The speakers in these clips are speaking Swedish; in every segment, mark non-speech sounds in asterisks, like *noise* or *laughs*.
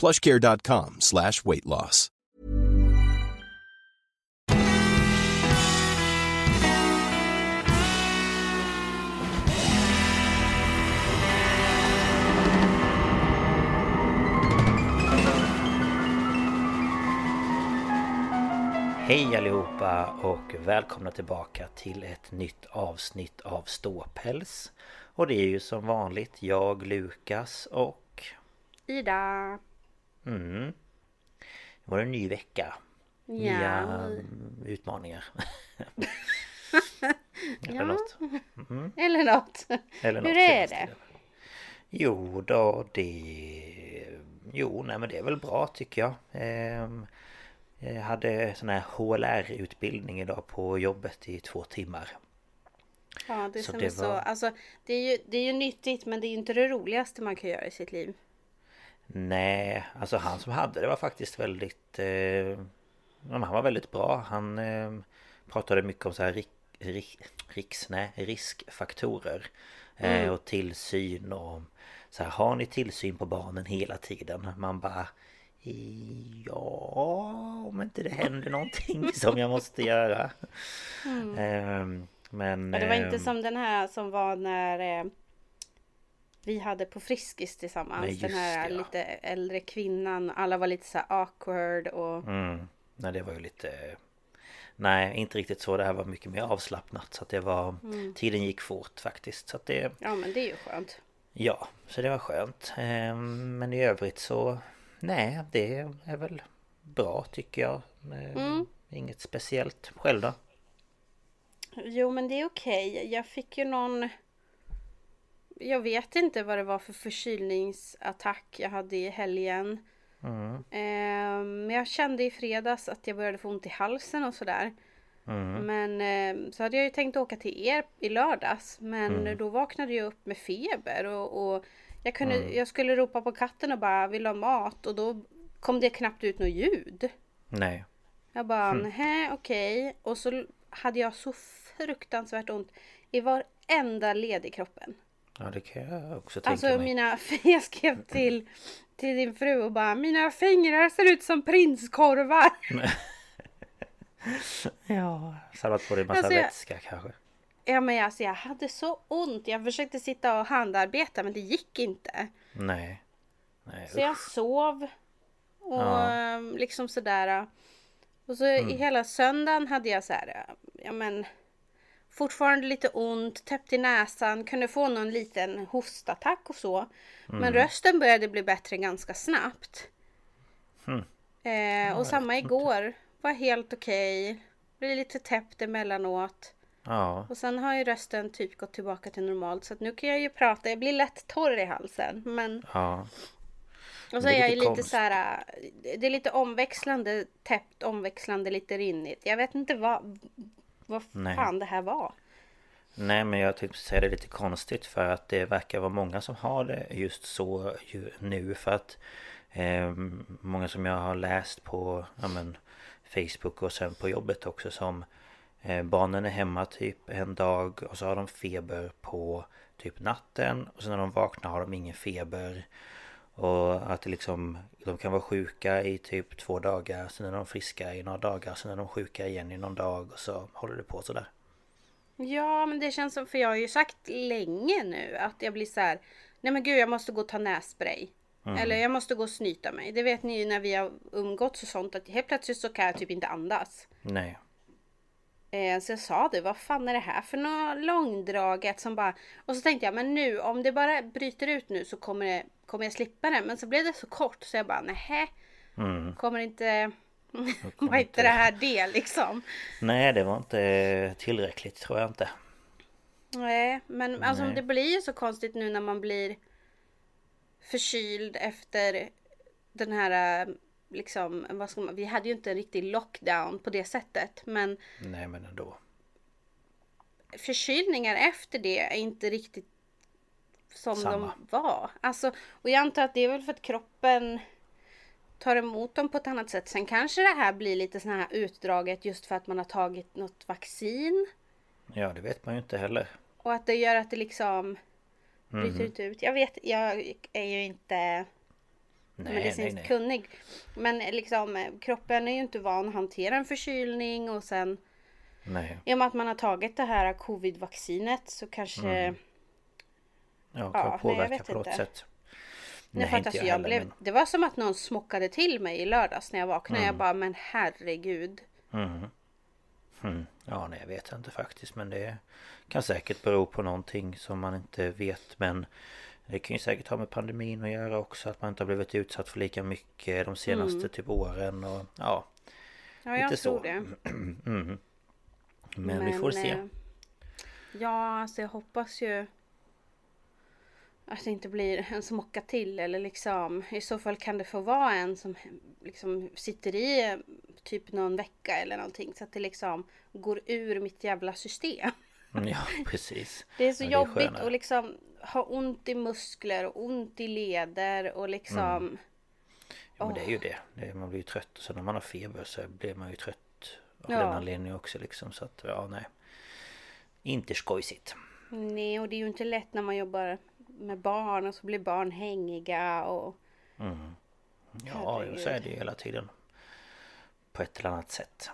plushcare.com slash weight loss. Hej allihopa och välkomna tillbaka till ett nytt avsnitt av Ståpäls. Och det är ju som vanligt jag, Lukas och... Ida. Mm. Nu var det en ny vecka. Ja. Nya utmaningar. *laughs* Eller Ja. något. Mm. Eller något. Eller något Hur är det? Jo då, det... Jo, nej men det är väl bra tycker jag. Ehm, Jag hade sån här HLR-utbildning idag på jobbet i två timmar. Ja, det Så som det är så. var- Alltså, det är, ju, det är ju nyttigt men det är ju inte det roligaste man kan göra i sitt liv. Nej, alltså han som hade det var faktiskt väldigt... Eh, han var väldigt bra. Han eh, pratade mycket om så här rik, rik, riks, nej, riskfaktorer. Eh, och tillsyn och så här, har ni tillsyn på barnen hela tiden? Man bara... Ja, om inte det händer någonting *laughs* som jag måste göra. Ehm, men... Ja, det var inte ehm, som den här som var när eh, vi hade på Friskis tillsammans. Nej, den här det, ja. lite äldre kvinnan. Alla var lite så awkward och... Mm. Nej det var ju lite Nej inte riktigt så Det här var mycket mer avslappnat Så att det var Tiden gick fort faktiskt Så att det Ja men det är ju skönt. Ja Så det var skönt Ehm, Men i övrigt så Nej det är väl Bra tycker jag Ehm, Inget speciellt Själv då? Jo men det är okej. Jag fick ju någon... Jag vet inte vad det var för förkylningsattack jag hade i helgen. Mm. Ehm, Men jag kände i fredags att jag började få ont i halsen och sådär. Mm. Men ehm, så hade jag ju tänkt åka till er i lördags. Men Mm. då vaknade jag upp med feber och, och jag, kunde, Mm. jag skulle ropa på katten och bara vill ha mat och då kom det knappt ut något ljud. Nej Jag bara, Mm. nähä okej. Och så hade jag så fruktansvärt ont i varenda led i kroppen. Ja det kan jag också tänka Alltså mig mina, *laughs* jag skrev till, till din fru och bara, mina fingrar ser ut som prinskorvar. *laughs* Ja varit på dig massa Alltså, jag- vätska kanske Ja men alltså jag hade så ont. Jag försökte sitta och handarbeta men det gick inte. Nej Nej Så jag sov. Och Ja. ehm, liksom sådär. Och så i hela söndagen hade jag så här, ja men fortfarande lite ont, täppt i näsan, kunde få någon liten hostattack och så. Men rösten började bli bättre ganska snabbt. Eh, och samma igår. Var helt okej. Blev lite täppt emellanåt. Ja Och sen har ju rösten typ gått tillbaka till normalt. Så att nu kan jag ju prata. Jag blir lätt torr i halsen. Men Ja och så är jag ju lite så här. Det är lite omväxlande täppt, omväxlande lite rinnigt. Jag vet inte vad, vad Nej. fan det här var. Nej men jag tänkte säga det är lite konstigt för att det verkar vara många som har det just så ju nu för att eh, Många som jag har läst på ja, men, Facebook och sen på jobbet också som eh, Barnen är hemma typ en dag och så har de feber på typ natten och sen när de vaknar har de ingen feber och att liksom De kan vara sjuka i typ två dagar Sen är de friska i några dagar Sen är de sjuka igen i någon dag och så håller det på sådär Ja men det känns som, för jag har ju sagt länge nu att jag blir så här. Nej men gud jag måste gå och ta nässpray. Mm. Eller jag måste gå och snyta mig. Det vet ni ju när vi har umgåtts och sånt att helt plötsligt så kan jag typ inte andas. Nej Eh, så jag sa det, vad fan är det här för något långdraget som bara... Och så tänkte jag, men nu om det bara bryter ut nu så kommer, det, kommer jag slippa det. Men så blev det så kort så jag bara, nähä. mm. Kommer inte... *laughs* Vad inte- det här det liksom? Nej det var inte tillräckligt tror jag inte Nej, men alltså Nej. det blir ju så konstigt nu när man blir förkyld efter den här liksom, vad ska man, vi hade ju inte en riktig lockdown på det sättet. Men Nej men ändå förkylningar efter det är inte riktigt som Samma. de var. Alltså, och jag antar att det är väl för att kroppen tar emot dem på ett annat sätt. Sen kanske det här blir lite sån här utdraget just för att man har tagit något vaccin. Ja det vet man ju inte heller Och att det gör att det liksom bryter Mhm. inte ut. Jag vet, jag är ju inte Nej nej medicinskt nej kunnig. Men liksom eh, kroppen är ju inte van att hantera en förkylning och sen Nej i och med att man har tagit det här covid-vaccinet så kanske Mm. Ja, Ja, kan nej, jag påverka på något inte. sätt Nej, för att alltså, jag blev, men... Det var som att någon smockade till mig i lördags när jag vaknade. Mm. Jag bara, men herregud. Mm. Mm. Ja, nej jag vet inte faktiskt men det kan säkert bero på någonting som man inte vet men det kan ju säkert ha med pandemin att göra också att man inte har blivit utsatt för lika mycket de senaste Mm. typ åren och ja Ja, jag lite tror så. det. *clears throat* Mm. Men, vi får se eh, Ja, alltså jag hoppas ju att det inte blir en smocka till eller liksom i så fall kan det få vara en som liksom sitter i eh, typ någon vecka eller någonting så att det liksom går ur mitt jävla system. Ja *laughs* precis Det är så Ja, jobbigt skönare. att liksom ha ont i muskler och ont i leder och liksom Mm. Ja men det är ju det. det man blir ju trött och sen när man har feber så blir man ju trött Av Ja. den anledningen också liksom så att ja nej Inte skojsigt Nej, och det är ju inte lätt när man jobbar med barn och så blir barn hängiga och Mm. Ja, så är det ju hela tiden. På ett eller annat sätt.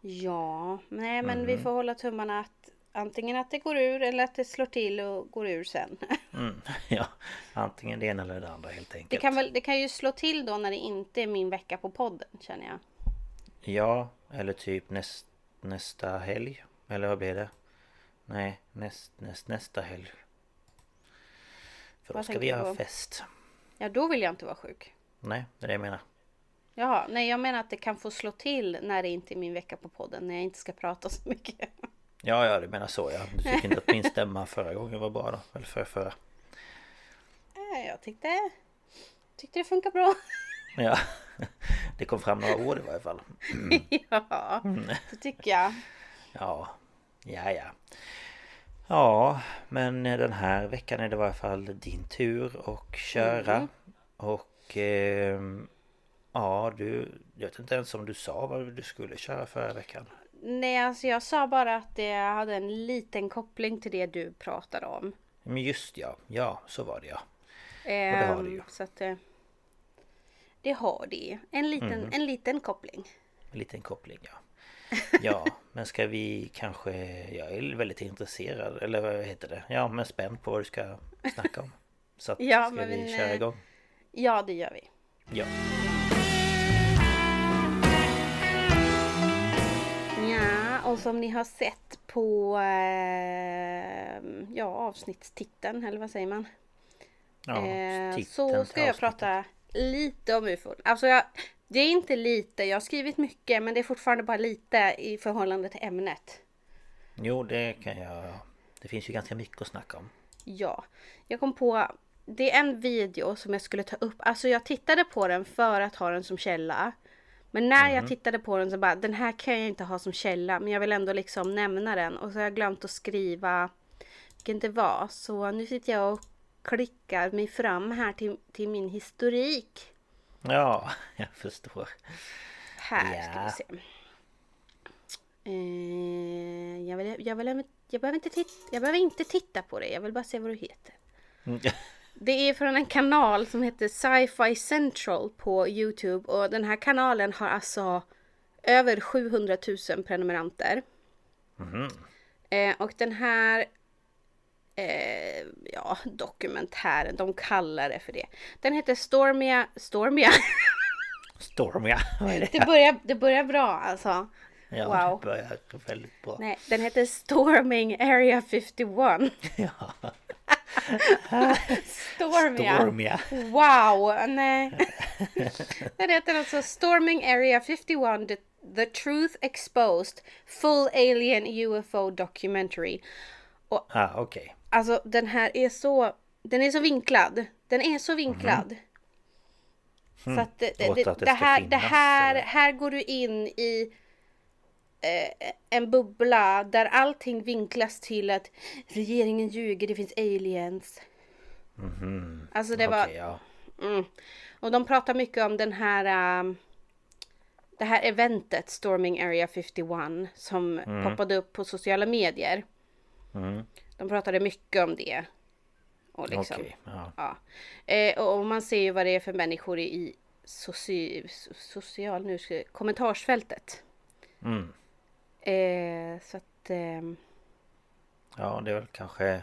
ja, nej men Mm. vi får hålla tummarna att antingen att det går ur eller att det slår till och går ur sen. *laughs* Mm. *laughs* Ja, antingen det ena eller det andra helt enkelt. Det kan, väl, det kan ju slå till då när det inte är min vecka på podden känner jag. Ja, eller typ näst, nästa helg. Eller vad blir det? Nej, näst, näst, nästa helg. För då Vad ska tänker vi du ha på? fest. Ja, då vill jag inte vara sjuk. Nej, det är det jag menar. Jaha, nej jag menar att det kan få slå till när det inte är min vecka på podden. När jag inte ska prata så mycket. Ja, ja, du menar så ja. Du tycker inte att min stämma förra gången var bra då? Eller för förra? Eh, Jag tyckte, tyckte det funkar bra. *laughs* Ja, det kom fram några ord i varje fall. *laughs* ja, det tycker jag. Ja, ja, ja. Ja, men den här veckan är det i varje fall din tur att köra. Mm. Och ehm, ja, du... Jag vet inte ens om du sa vad du skulle köra förra veckan. Nej, alltså jag sa bara att det hade en liten koppling till det du pratade om. Men just ja, ja så var det ja. Ehm, det har det ju. Så att det, det har det. En liten, Mm. en liten koppling. En liten koppling ja. *laughs* Ja, men ska vi kanske... Jag är väldigt intresserad, eller vad heter det? Ja, men spänd på vad du ska snacka om. Så att, *laughs* Ja, ska men, vi eh, köra igång? Ja, det gör vi. Ja. Ja, och som ni har sett på eh, ja, avsnittstiteln, eller vad säger man? ja Eh, så ska jag prata lite om ufon. Alltså jag, det är inte lite, jag har skrivit mycket men det är fortfarande bara lite i förhållande till ämnet. Jo, det kan jag... Det finns ju ganska mycket att snacka om. Ja, jag kom på, det är en video som jag skulle ta upp. Alltså jag tittade på den för att ha den som källa. Men när jag tittade på den så bara, den här kan jag inte ha som källa. Men jag vill ändå liksom nämna den. Och så har jag glömt att skriva vilken det var. Så nu sitter jag och klickar mig fram här till, till min historik. Ja, *laughs* jag förstår. här ska Ja. vi se. Eh, jag, vill, jag, vill, jag, behöver inte titta, jag behöver inte titta på det, jag vill bara se vad du heter. Mm. *laughs* Det är från en kanal som heter Sci-Fi Central på Youtube och den här kanalen har alltså över 700 000 prenumeranter. Eh, och den här eh, ja, dokumentären, de kallar det för det. Den heter Stormia, Stormia. *laughs* Stormiga. Vad är det? det, börjar, det börjar bra alltså. Ja, wow. det börjar väldigt bra. Nej, den heter Storming Area 51. *laughs* Ja. Stormia. Stormiga. Wow, nej. *laughs* Den heter alltså Storming Area 51 the, the Truth Exposed Full Alien UFO Documentary. Ah, okej. Alltså den här är så, den är så vinklad. Den är så vinklad. Så att det, det, Åt det, det det här, det här, eller? här går du in i eh, en bubbla där allting vinklas till att regeringen ljuger, det finns aliens. Alltså det var, Okej, ja. Mm. Och de pratar mycket om den här um, det här eventet Storming Area 51 som poppade upp på sociala medier. Mm. De pratade mycket om det. Och liksom, Okej, ja. ja. Eh, och, och man ser ju vad det är för människor i, soci, so- social nu ska, kommentarsfältet. Mm. Eh, så att ehm, Ja, det är väl kanske...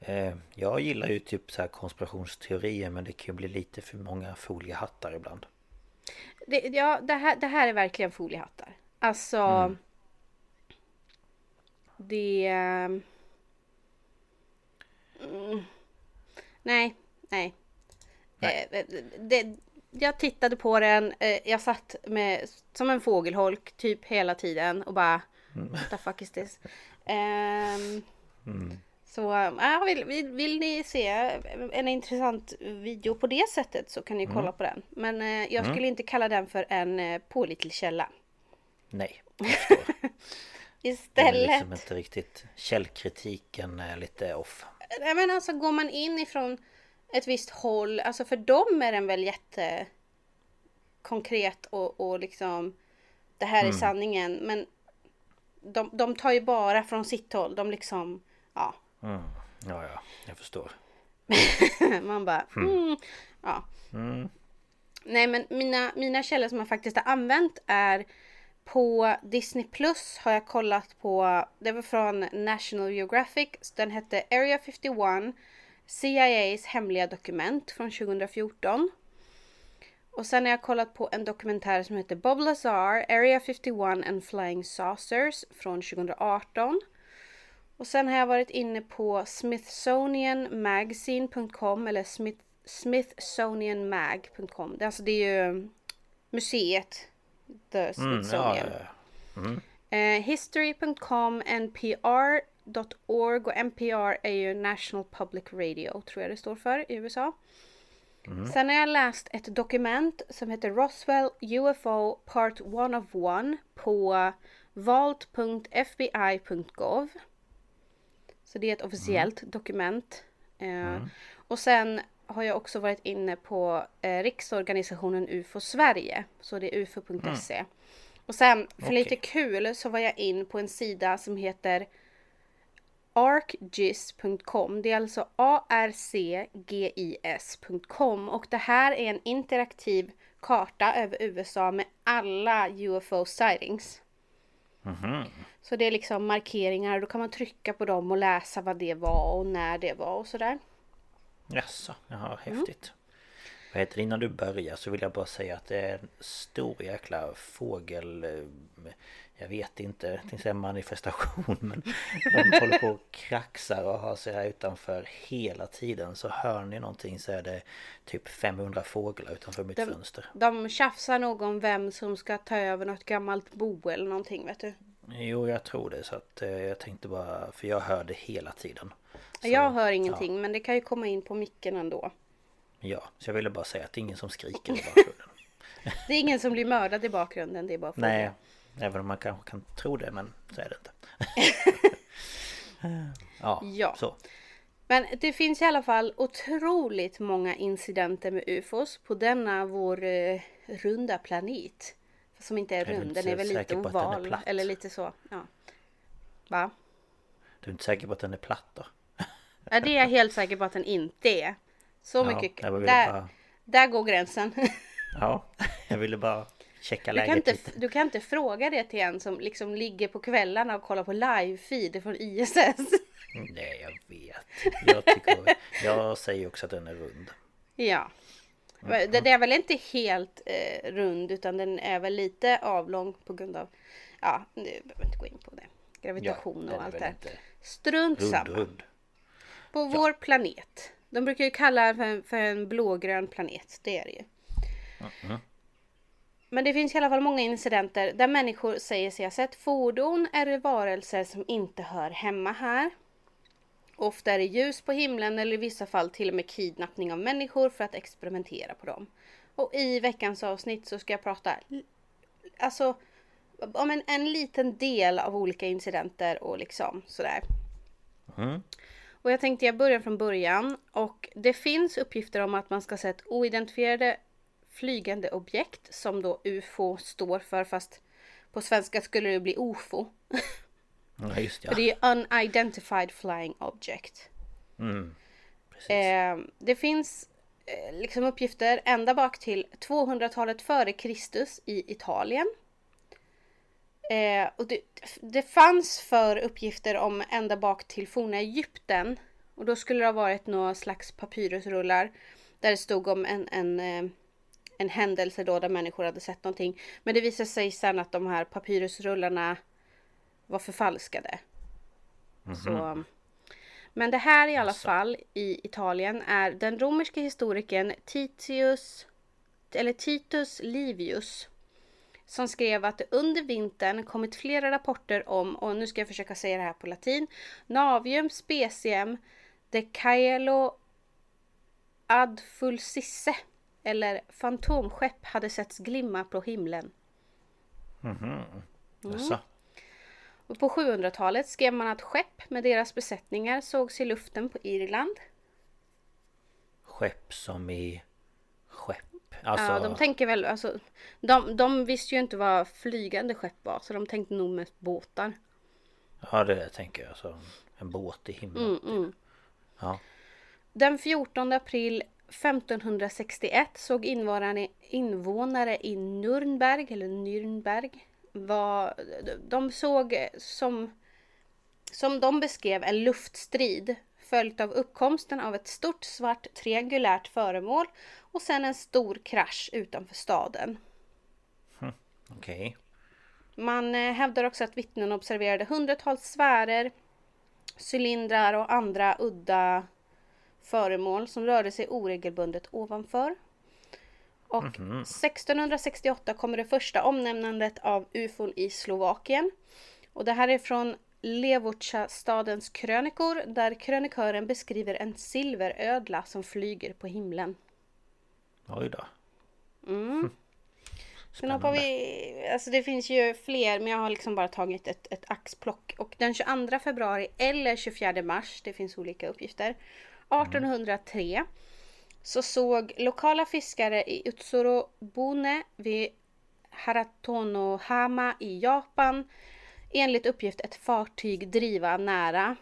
Eh, jag gillar ju typ så här konspirationsteorier men det kan ju bli lite för många foliehattar ibland. det, ja, det, här, det här är verkligen foliehattar. Alltså Det ehm, mm, Nej, nej. Nej. Eh, det, jag tittade på den, eh, jag satt med, som en fågelholk typ hela tiden och bara What the fuck is this? Ehm, Så ja, vill, vill, vill ni se en intressant video på det sättet så kan ni kolla på den. Men eh, jag skulle inte kalla den för en eh, pålitlig källa. Nej, *laughs* förstår. Den är Istället liksom inte riktigt... Källkritiken är lite off. Nej men alltså går man in ifrån ett visst håll, alltså för dem är den väl jätte konkret och, och liksom det här är sanningen. Men de, de tar ju bara från sitt håll. De liksom, ja. Mm. Ja, ja, jag förstår. *laughs* Man bara, mm, ja. Nej men mina, mina källor som jag faktiskt har använt är på Disney Plus har jag kollat på, det var från National Geographic, den hette Area 51 CIAs hemliga dokument från 2014. Och sen har jag kollat på en dokumentär som heter Bob Lazar, Area 51 and Flying Saucers från 2018. Och sen har jag varit inne på smithsonianmagazine.com eller Smith, smithsonianmag.com. Alltså, det är ju museet, The Mm, ja, Smithsonian. ja, ja. Eh, history.com, npr.org och NPR är ju National Public Radio tror jag det står för i USA. Sen har jag läst ett dokument som heter Roswell UFO Part 1 of 1 på vault.fbi.gov. Så det är ett officiellt dokument. Eh, Och sen har jag också varit inne på eh, riksorganisationen UFO Sverige. Så det är ufo.se. Och sen för Okej. lite kul så var jag in på en sida som heter arcgis.com. Det är alltså arcgis.com och det här är en interaktiv karta över USA med alla UFO sightings. Så det är liksom markeringar och då kan man trycka på dem och läsa vad det var och när det var och sådär. Jaså, jaha, Mm. häftigt. Vad heter det, innan du börjar så vill jag bara säga att det är en stor jäkla fågel... eh, Jag vet inte, tänkte säga manifestation men de håller på och kraxar och har sig här utanför hela tiden. Så hör ni någonting så är det typ 500 fåglar utanför mitt De- fönster. De tjafsar nog om vem som ska ta över något gammalt bo eller någonting vet du. Jo, jag tror det så att eh, jag tänkte bara, för jag hör det hela tiden. Så, jag hör ingenting men det kan ju komma in på micken ändå. Ja, så jag ville bara säga att det är ingen som skriker i *laughs* bakgrunden. Det är ingen som blir mördad i bakgrunden, det är bara fåglar. Nej, även om man kanske kan tro det men så är det inte. *laughs* ja, Ja. så. Men det finns i alla fall otroligt många incidenter med UFOs på denna vår eh, runda planet. Som inte är rund, den är väl lite oval. Eller lite så. Ja. Va? Du är inte säker på att den är platt då? Ja, det är jag helt säker på att den inte är. Så Ja, mycket. Där, bara- där går gränsen. *laughs* Ja, jag ville bara checka Du kan, läget inte, lite. du kan inte fråga det till en som liksom ligger på kvällarna och kollar på live-feed från ISS. Nej, jag vet. Jag, tycker, jag säger också att den är rund. Ja. Det, det är väl inte helt eh, rund utan den är väl lite avlång på grund av, ja, nu behöver vi inte gå in på det. Gravitation den är och allt det Strunt Rund, samma. rund. På vår planet. De brukar ju kalla det för, för en blågrön planet. Det är det ju. Men det finns i alla fall många incidenter där människor säger sig ha sett fordon eller varelser som inte hör hemma här. Ofta är det ljus på himlen eller i vissa fall till och med kidnappning av människor för att experimentera på dem. Och i veckans avsnitt så ska jag prata alltså om en, en liten del av olika incidenter och liksom sådär. Mm. Och jag tänkte jag börjar från början och det finns uppgifter om att man ska ha sett oidentifierade flygande objekt som då UFO står för fast på svenska skulle det bli OFO. Ja, just För ja. det är Unidentified Flying Object. Mm. Eh, det finns eh, liksom uppgifter ända bak till 200-talet före Kristus i Italien. Eh, och det, det fanns för uppgifter om ända bak till forna Egypten. Och då skulle det ha varit några slags papyrusrullar. Där det stod om en, en, eh, en händelse då där människor hade sett någonting. Men det visade sig sen att de här papyrusrullarna var förfalskade. Så, men det här i alla Jaså. fall i Italien är den romerske historikern Titius eller Titus Livius som skrev att det under vintern kommit flera rapporter om, och nu ska jag försöka säga det här på latin, Navium speciem de caelo ad fulcisse eller fantomskepp hade setts glimma på himlen. Mhm. Mm. Jaså? Och på 700-talet skrev man att skepp med deras besättningar sågs i luften på Irland. Skepp som i skepp. Alltså, Ja, de tänker väl, alltså, de, de visste ju inte vad flygande skepp var så de tänkte nog mest båtar. ja det tänker jag. Så en båt i himlen. Mm, mm. Ja. Den 14 april 1561 såg invånare, invånare i Nürnberg, eller Nürnberg, var, de såg som, som de beskrev en luftstrid följt av uppkomsten av ett stort svart triangulärt föremål och sen en stor krasch utanför staden. Okej. Man eh, hävdar också att vittnen observerade hundratals sfärer, cylindrar och andra udda föremål som rörde sig oregelbundet ovanför. Och 1668 kommer det första omnämnandet av ufon i Slovakien. Och det här är från Levocha-stadens krönikor där krönikören beskriver en silverödla som flyger på himlen. Oj då. Mm. Sen hoppar vi, alltså det finns ju fler men jag har liksom bara tagit ett, ett axplock. Och den 22 februari eller 24 mars, det finns olika uppgifter. 1803 så såg lokala fiskare i Utsurobune vid Haratonohama i Japan enligt uppgift ett fartyg driva nära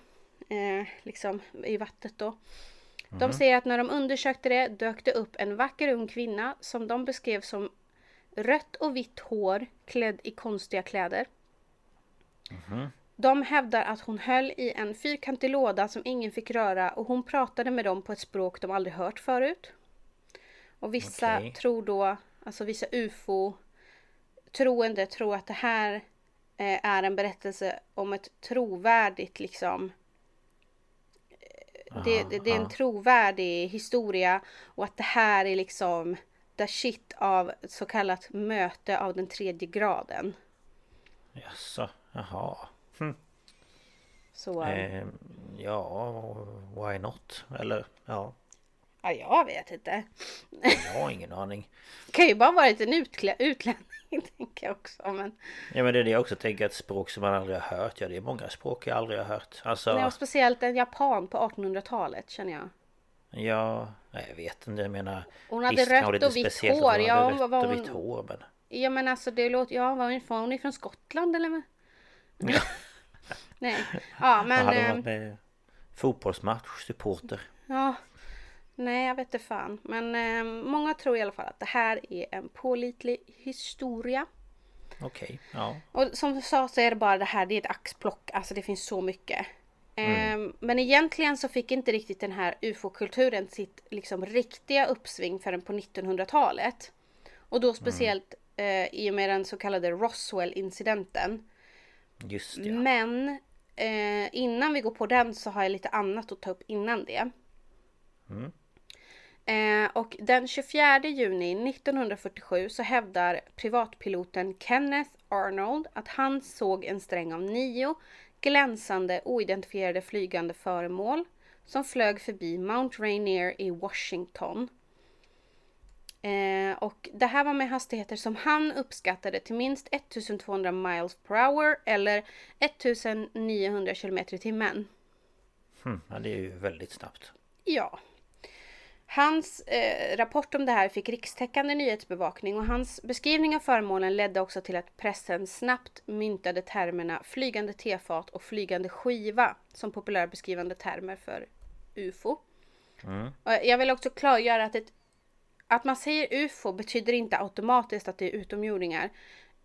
eh, liksom i vattnet då. De säger att när de undersökte det dök det upp en vacker ung kvinna som de beskrev som rött och vitt hår klädd i konstiga kläder. De hävdar att hon höll i en fyrkantig låda som ingen fick röra och hon pratade med dem på ett språk de aldrig hört förut. Och vissa Okej. tror då, alltså vissa ufo troende tror att det här är en berättelse om ett trovärdigt liksom det, det, det är en Aha. trovärdig historia och att det här är liksom the shit av så kallat möte av den tredje graden. Jaså, jaha. Hm. Så Eh, ja, why not? Eller ja, ja, jag vet inte. jag har ingen aning. Det kan ju bara varit en utklä- utlänning *laughs* tänker jag också. Men, Ja men det är det jag också tänker att språk som man aldrig har hört. Ja det är många språk jag aldrig har hört. Alltså, nej, och speciellt en japan på 1800-talet känner jag. ja, nej, jag vet inte. Jag menar. Hon hade rött lite och vitt hår, hon ja, rött var och hon- vitt hår men. Ja men alltså det låter, ja var hon, hon från Skottland eller? Ja. *laughs* Nej. Ja men... Jag hade varit med fotbollsmatch, supporter. Ja. Nej jag vet inte fan. Men eh, många tror i alla fall att det här är en pålitlig historia. Okej, ja. Och som du sa så är det bara det här, det är ett axplock. Alltså det finns så mycket. Ehm, men egentligen så fick inte riktigt den här ufo-kulturen sitt liksom riktiga uppsving förrän på 1900-talet. Och då speciellt eh, i och med den så kallade Roswell-incidenten. Just ja. Men eh, innan vi går på den så har jag lite annat att ta upp innan det. Eh, och den 24 juni 1947 så hävdar privatpiloten Kenneth Arnold att han såg en sträng av nio glänsande oidentifierade flygande föremål som flög förbi Mount Rainier i Washington. Eh, och det här var med hastigheter som han uppskattade till minst 1200 miles per hour eller 1900 km i timmen. Hm, ja, det är ju väldigt snabbt. Ja. Hans eh, rapport om det här fick rikstäckande nyhetsbevakning och hans beskrivning av föremålen ledde också till att pressen snabbt myntade termerna flygande tefat och flygande skiva som populärbeskrivande termer för UFO. Och jag vill också klargöra att, ett, att man säger UFO betyder inte automatiskt att det är utomjordingar.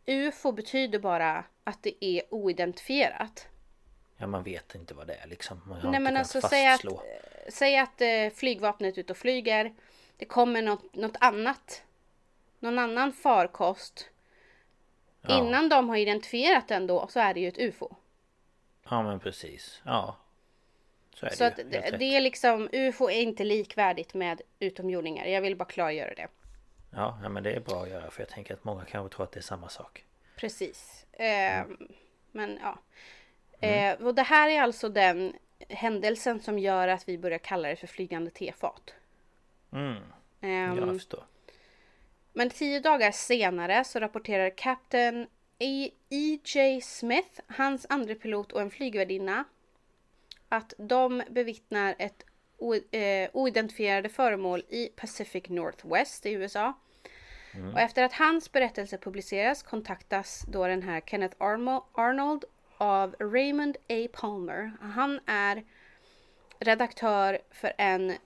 UFO betyder bara att det är oidentifierat. Ja, man vet inte vad det är liksom. Man har Nej men alltså säg att, säg att eh, flygvapnet är ute och flyger. Det kommer något, något annat. Någon annan farkost. Ja. Innan de har identifierat den då så är det ju ett UFO. Ja, men precis. Ja. Så är Så det att ju. helt det, är liksom UFO är inte likvärdigt med utomjordingar. Jag vill bara klargöra det. Ja, ja, men det är bra att göra för jag tänker att många kanske tror att det är samma sak. Precis. Eh, Men ja. Eh, och det här är alltså den händelsen som gör att vi börjar kalla det för flygande tefat. Mm, Ehm, jag förstår. Men tio dagar senare så rapporterar Captain E- E.J. Smith, hans andre pilot och en flygvärdinna att de bevittnar ett eh, oidentifierade föremål i Pacific Northwest i USA. Och efter att hans berättelse publiceras kontaktas då den här Kenneth Armo- Arnold av Raymond A. Palmer. Han är redaktör för en eh,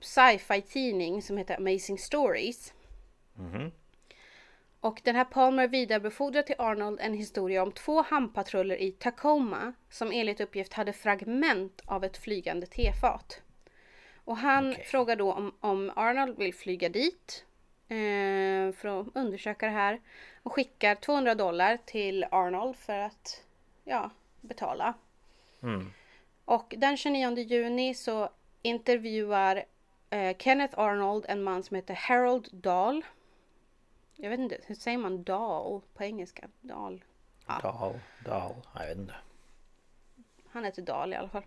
sci-fi tidning som heter Amazing Stories. Och den här Palmer vidarebefordrar till Arnold en historia om två hamnpatruller i Tacoma som enligt uppgift hade fragment av ett flygande tefat. Och han Okej. frågar då om, om Arnold vill flyga dit eh, för att undersöka det här och skickar 200 dollar till Arnold för att ja, betala. Mm. Och den 29 juni så intervjuar eh, Kenneth Arnold en man som heter Harold Dahl. Jag vet inte, hur säger man Dahl på engelska? Dahl. Ja. Dahl, Dahl, jag vet inte. Han heter Dahl i alla fall.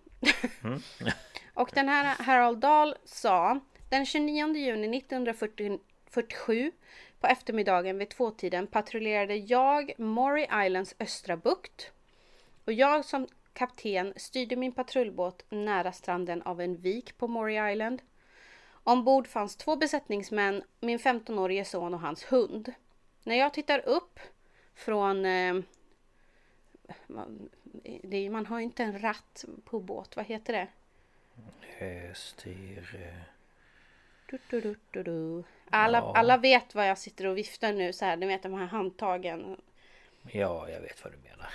*laughs* och den här Harold Dahl sa den 29 juni 1947 på eftermiddagen vid tvåtiden patrullerade jag Maury Islands östra bukt. Och jag som kapten styrde min patrullbåt nära stranden av en vik på Maury Island. Ombord fanns två besättningsmän, min 15-årige son och hans hund. När jag tittar upp från eh, man- har ju inte en ratt på båt, vad heter det? Styr... eh, du, du, du. Alla, Ja. alla vet vad jag sitter och viftar nu så här, ni vet de här handtagen. Ja, jag vet vad du menar.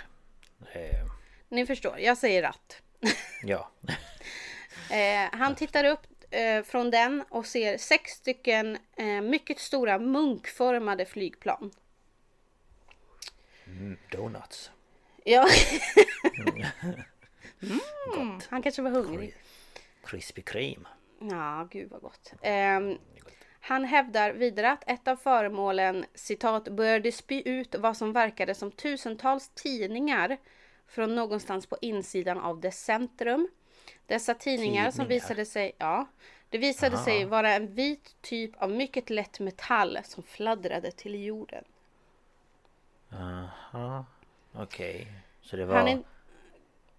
Eh, Ni förstår, jag säger ratt. *laughs* ja. Eh, han tittar upp eh, från den och ser sex stycken eh, mycket stora munkformade flygplan. Mm, donuts. Ja. mm, *laughs* han kanske var hungrig. Krispy Kreme. Ja, gud vad gott. Han hävdar vidare att ett av föremålen citat började spy ut vad som verkade som tusentals tidningar från någonstans på insidan av dess centrum. Dessa tidningar, som Tidningar? visade sig, ja, det visade sig vara en vit typ av mycket lätt metall som fladdrade till jorden. Aha. Okej. Så det var är,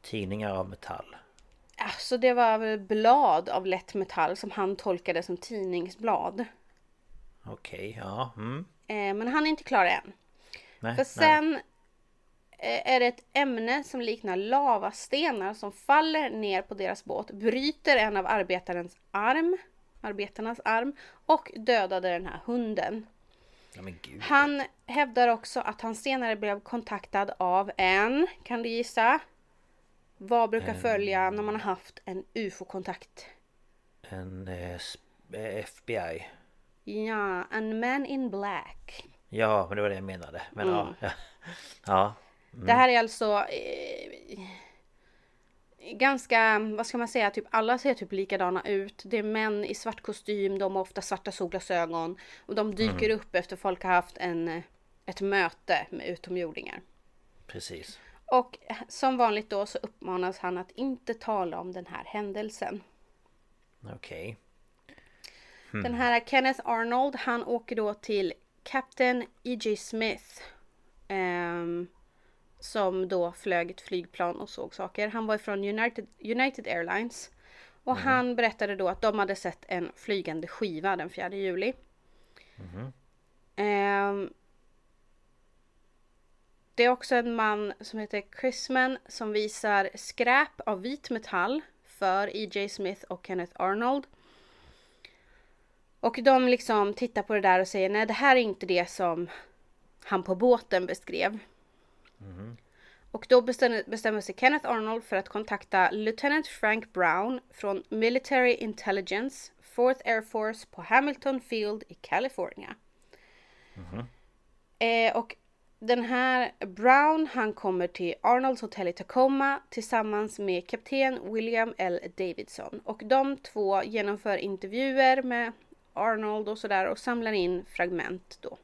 tidningar av metall. Alltså det var blad av lätt metall som han tolkade som tidningsblad. Okej, ja. Mm. Eh, men han är inte klar än. Nej, För nej. sen eh, är det ett ämne som liknar lavastenar som faller ner på deras båt, bryter en av arbetarens arm, arbetarnas arm och dödade den här hunden. Han hävdar också att han senare blev kontaktad av en, kan du gissa? Vad brukar följa när man har haft en ufo-kontakt? En eh, FBI. Ja, en man in black. Ja, men det var det jag menade. Men Mm. ja. ja. ja. Det här är alltså eh, ganska, vad ska man säga, typ alla ser typ likadana ut. Det är män i svart kostym, de har ofta svarta solglasögon och de dyker upp efter folk har haft en, ett möte med utomjordingar. Precis. Och som vanligt då så uppmanas han att inte tala om den här händelsen. Okej. Den här Kenneth Arnold, han åker då till Captain E.J. Smith. ehm, som då flög ett flygplan och såg saker. Han var från United, United Airlines. Och han berättade då att de hade sett en flygande skiva den 4 juli. Ehm, det är också en man som heter Chrisman som visar skräp av vit metall för E.J. Smith och Kenneth Arnold. Och de liksom tittar på det där och säger nej det här är inte det som han på båten beskrev. Och då bestämmer, sig Kenneth Arnold för att kontakta Lieutenant Frank Brown från Military Intelligence, 4th Air Force på Hamilton Field i California. Eh, och den här Brown han kommer till Arnolds hotell i Tacoma tillsammans med kapten William L. Davidson. Och de två genomför intervjuer med Arnold och sådär och samlar in fragment då.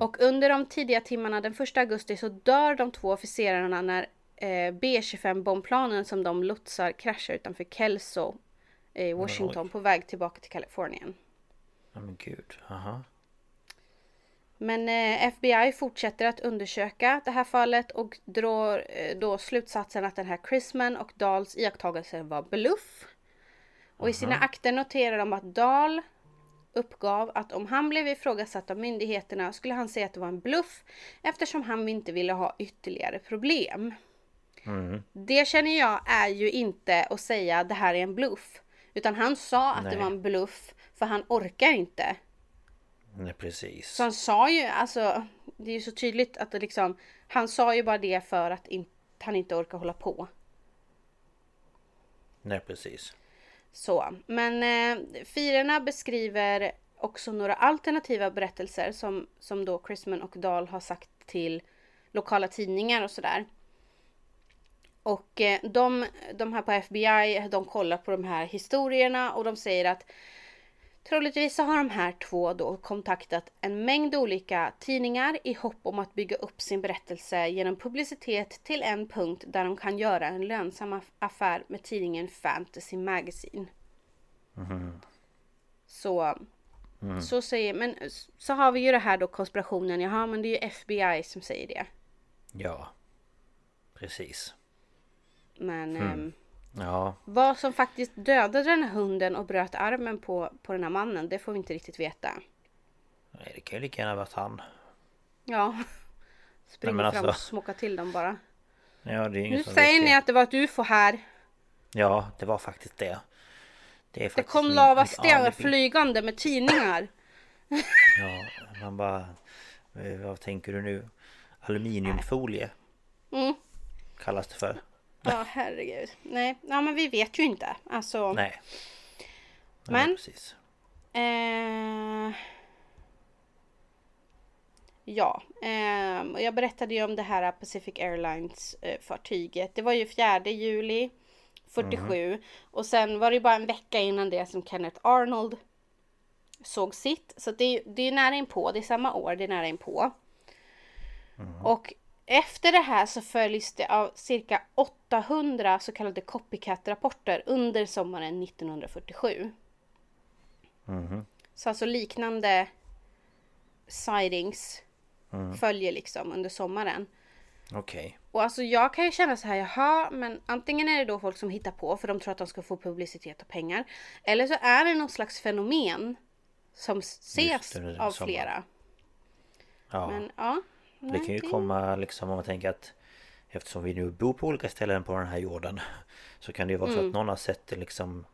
Och under de tidiga timmarna den 1 augusti så dör de två officerarna när eh, B-25 bombplanen som de lotsar kraschar utanför Kelso i Washington på väg tillbaka till Kalifornien. Men gud. Aha. Men eh, FBI fortsätter att undersöka det här fallet och drar eh, då slutsatsen att den här Chrisman och Dahls iakttagelser var bluff. Och i sina akter noterar de att Dahl uppgav att om han blev ifrågasatt av myndigheterna skulle han säga att det var en bluff eftersom han inte ville ha ytterligare problem. Det känner jag är ju inte att säga att det här är en bluff. Utan han sa att det Nej. var en bluff för han orkar inte. Nej precis. Så han sa ju, alltså, det är ju så tydligt att det liksom, han sa ju bara det för att in, han inte orkar hålla på. Nej precis. Så, men eh, firarna beskriver också några alternativa berättelser som, som då Chrisman och Dahl har sagt till lokala tidningar och sådär. Och eh, de, de här på FBI, de kollar på de här historierna och de säger att Troligtvis så har de här två då kontaktat en mängd olika tidningar i hopp om att bygga upp sin berättelse genom publicitet till en punkt där de kan göra en lönsam aff- affär med tidningen Fantasy Magazine. Så, så säger, men så har vi ju det här då konspirationen, jaha men det är ju FBI som säger det. Ja. Precis. Men ehm, Ja. vad som faktiskt dödade den här hunden och bröt armen på, på den här mannen, det får vi inte riktigt veta. Nej, det kan ju lika gärna varit han. Ja. Springer fram alltså- och smockar till dem bara. Ja det är ingen Nu som säger ni att det var ett ufo här. Ja det var faktiskt det. Det, är Det faktiskt kom lavastenar flygande med tidningar. *laughs* Ja, man bara... eh, Vad tänker du nu? Aluminiumfolie Mm. kallas det för. Ja herregud. Nej, ja, men vi vet ju inte. Alltså. Nej. Men- Ja, precis. Eh, ja, eh, och jag berättade ju om det här Pacific Airlines eh, fartyget. Det var ju 4 juli 47 och sen var det bara en vecka innan det som Kenneth Arnold såg sitt. Så det, är- det är nära inpå, det är samma år, det är nära inpå. Och efter det här så följs det av cirka 800 så kallade copycat-rapporter under sommaren 1947. Så alltså liknande sightings följer liksom under sommaren. Okej. Och alltså jag kan ju känna så här, jaha, men antingen är det då folk som hittar på för de tror att de ska få publicitet och pengar. Eller så är det något slags fenomen som ses under av sommaren. flera. Ja. Men ja. Det kan ju komma liksom om man tänker att Eftersom vi nu bor på olika ställen på den här jorden *laughs* Så kan det ju vara så att någon har sett det liksom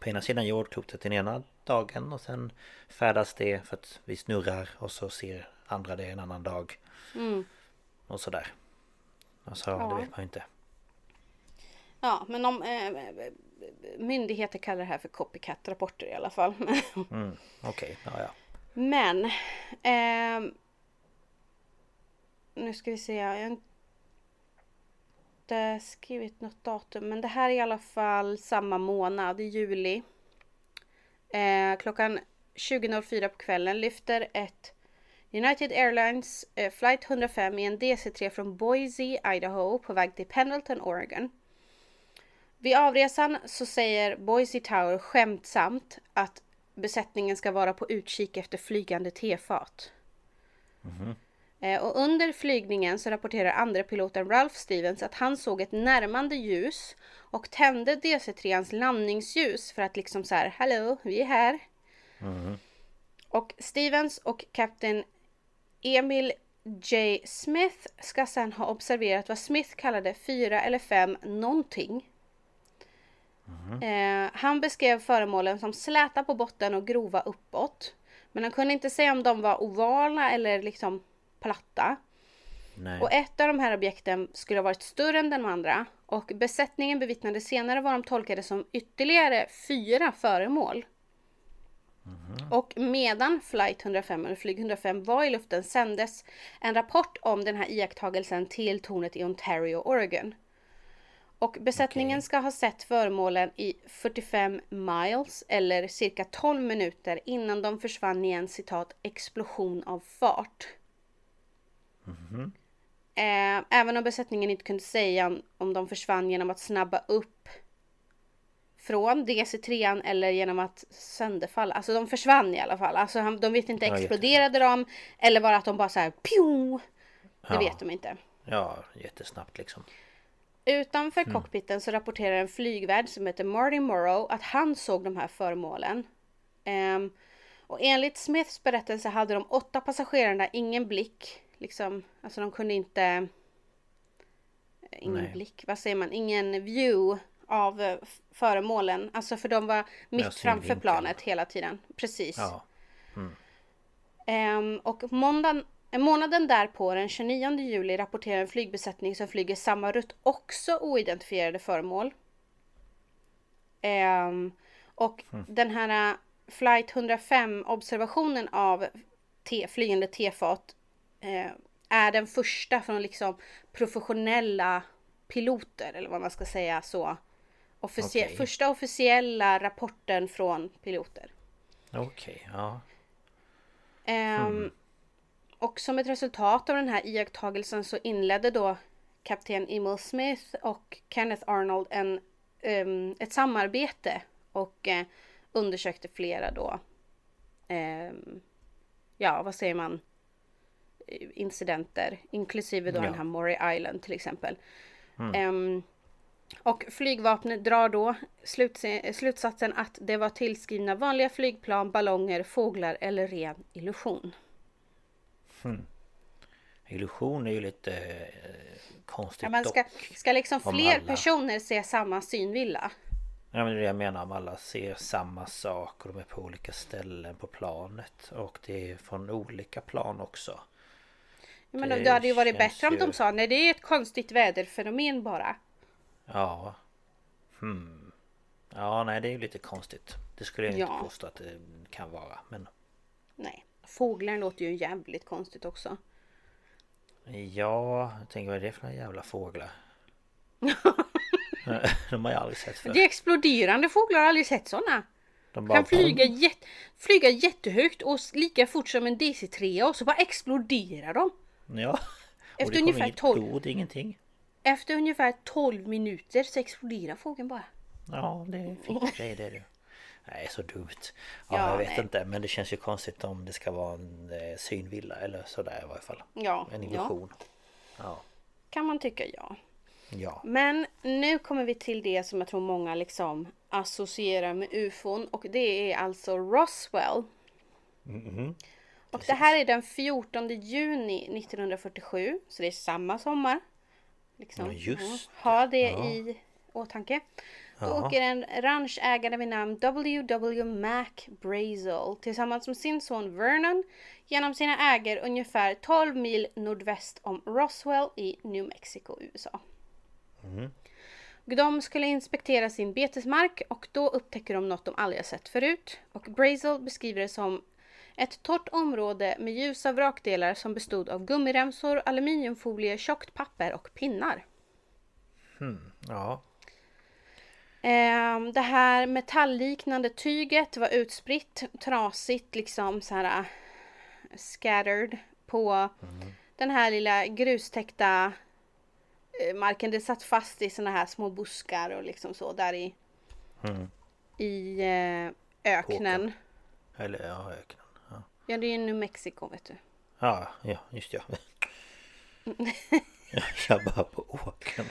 På ena sidan jordklotet den ena dagen och sen Färdas det för att vi snurrar och så ser andra det en annan dag. Och sådär. Alltså Ja. det vet man ju inte. Ja, men om eh, myndigheter kallar det här för copycat-rapporter i alla fall. *laughs* mm, Okej, ja ja. Men ehm, nu ska vi se. Jag har inte skrivit något datum, men det här är i alla fall samma månad, i juli. Eh, klockan 20.04 på kvällen lyfter ett United Airlines eh, flight 105 i en DC-3 från Boise, Idaho på väg till Pendleton, Oregon. Vid avresan så säger Boise Tower skämtsamt att besättningen ska vara på utkik efter flygande tefat. Eh, och under flygningen så rapporterar andra piloten Ralph Stevens att han såg ett närmande ljus och tände DC-3ans landningsljus för att liksom så här, hallå, vi är här. Och Stevens och kapten Emil J. Smith ska sedan ha observerat vad Smith kallade fyra eller fem någonting. Eh, han beskrev föremålen som släta på botten och grova uppåt. Men han kunde inte säga om de var ovala eller liksom platta. Nej Och ett av de här objekten skulle ha varit större än de andra. Och besättningen bevittnade senare vad de tolkade som ytterligare fyra föremål. Och medan flight 105 eller flyg 105 var i luften sändes en rapport om den här iakttagelsen till tornet i Ontario, Oregon. Och besättningen Okej. ska ha sett föremålen i 45 miles eller cirka 12 minuter innan de försvann i en citat explosion av fart. Eh, även om besättningen inte kunde säga om, om de försvann genom att snabba upp från DC3 eller genom att sönderfalla. Alltså de försvann i alla fall. Alltså han, de vet inte, Ja, exploderade de? Eller var det att de bara så här pjo? Det Ja. vet de inte. Ja, jättesnabbt liksom Utanför cockpiten så rapporterar en flygvärd som heter Marty Morrow att han såg de här föremålen. Ehm, och enligt Smiths berättelse hade de åtta passagerarna ingen blick. Liksom, alltså de kunde inte... eh, Ingen Nej. blick, vad säger man? Ingen view av eh, föremålen. Alltså för de var mitt framför planet hela tiden. Precis. Ja, Ehm, och måndagen, månaden därpå, den 29 juli, rapporterar en flygbesättning som flyger samma rutt också oidentifierade föremål. Ehm, och den här eh, flight 105 observationen av te, flygande tefat är den första från liksom professionella piloter eller vad man ska säga så. Officie- Okej. Första officiella rapporten från piloter. okej, ja Ehm, Och som ett resultat av den här iakttagelsen så inledde då kapten Emil Smith och Kenneth Arnold en, ehm, ett samarbete och eh, undersökte flera då, ehm, ja vad säger man, Eh, incidenter, inklusive då Ja. den här Maury Island till exempel. Ehm, och flygvapnet drar då slutsatsen att det var tillskrivna vanliga flygplan, ballonger, fåglar eller ren illusion. Illusion är ju lite eh, konstigt Ja, men ska, dock ska liksom Om fler alla. personer se samma synvilla? Ja men det är det jag menar om alla ser samma sak och de är på olika ställen på planet och det är från olika plan också. Men Det det hade ju varit bättre om ju- de sa nej det är ett konstigt väderfenomen bara. Ja. Hmm. Ja nej det är ju lite konstigt. Det skulle jag Ja. inte påstå att det kan vara men Nej, fåglar låter ju jävligt konstigt också. Ja, jag tänker vad är det för några jävla fåglar? *laughs* *laughs* de har jag aldrig sett förr. Det är exploderande fåglar, jag har aldrig sett sådana. De Kan flyga, jätt, flyga jättehögt och lika fort som en DC-3 och så bara exploderar de. Ja. Och Efter det kommer ungefär inget 12 blod, ingenting. Efter ungefär 12 minuter så exploderar fågeln bara. Ja, det är fint grej det det. Nej, så dumt. Ja, Ja, jag vet nej. inte. Men det känns ju konstigt om det ska vara en eh, synvilla eller sådär i varje fall. Ja, En ja, illusion. Ja. kan man tycka ja. Ja. Men nu kommer vi till det som jag tror många liksom associerar med ufon och det är alltså Roswell. Mhm. Och det här är den 14 juni 1947, så det är samma sommar. Liksom. Ja, just Ja, Ha det Ja. i åtanke. Då Ja. åker en ranchägare vid namn W.W. Mac Brazel tillsammans med sin son Vernon genom sina ägor ungefär 12 mil nordväst om Roswell i New Mexico, USA. Och De skulle inspektera sin betesmark och då upptäcker de något de aldrig har sett förut. Och Brazel beskriver det som ett torrt område med ljusa vrakdelar som bestod av gummiremsor, aluminiumfolie, tjockt papper och pinnar. Ja. Ehm, det här metallliknande tyget var utspritt, trasigt, liksom så här scattered på den här lilla grustäckta eh, marken. Det satt fast i såna här små buskar och liksom så där i, i eh, öknen. Eller ja, öknen. Ja, det är ju New Mexico vet du. ja, ja just ja. *laughs* *laughs* Jag bara på åkern.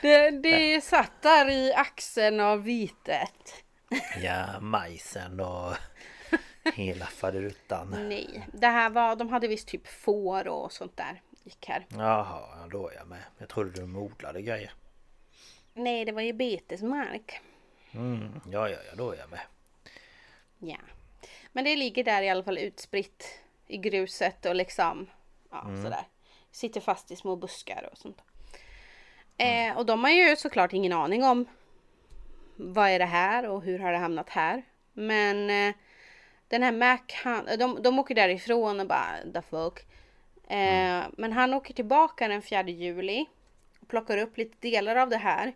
Det, det satt där i axeln av vitet. Ja, majsen och hela faderuttan. Nej, det här var, de hade visst typ får och sånt där. Gick här. Jaha, då är jag med. Jag trodde de odlade grejer. Nej, det var ju betesmark. Mm, ja, ja, ja, då är jag med. Ja. Men det ligger där i alla fall utspritt i gruset och liksom ja, sådär. Sitter fast i små buskar och sånt. Eh, och de har ju såklart ingen aning om vad är det här och hur har det hamnat här. Men eh, den här Mac, han, de, de åker därifrån och bara the fuck. Eh, Men han åker tillbaka den 4 juli och plockar upp lite delar av det här.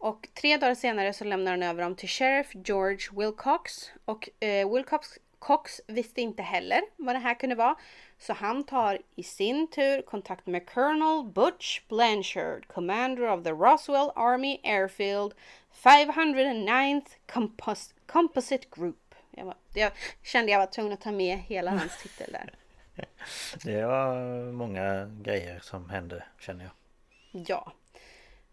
Och tre dagar senare så lämnar han över dem till Sheriff George Wilcox. Och eh, Wilcox Cox visste inte heller vad det här kunde vara. Så han tar i sin tur kontakt med Colonel Butch Blanchard, commander of the Roswell Army Airfield 509th Compos- Composite Group. Jag, var, jag kände jag var tvungen att ta med hela hans titel där. *laughs* Det var många grejer som hände känner jag. Ja.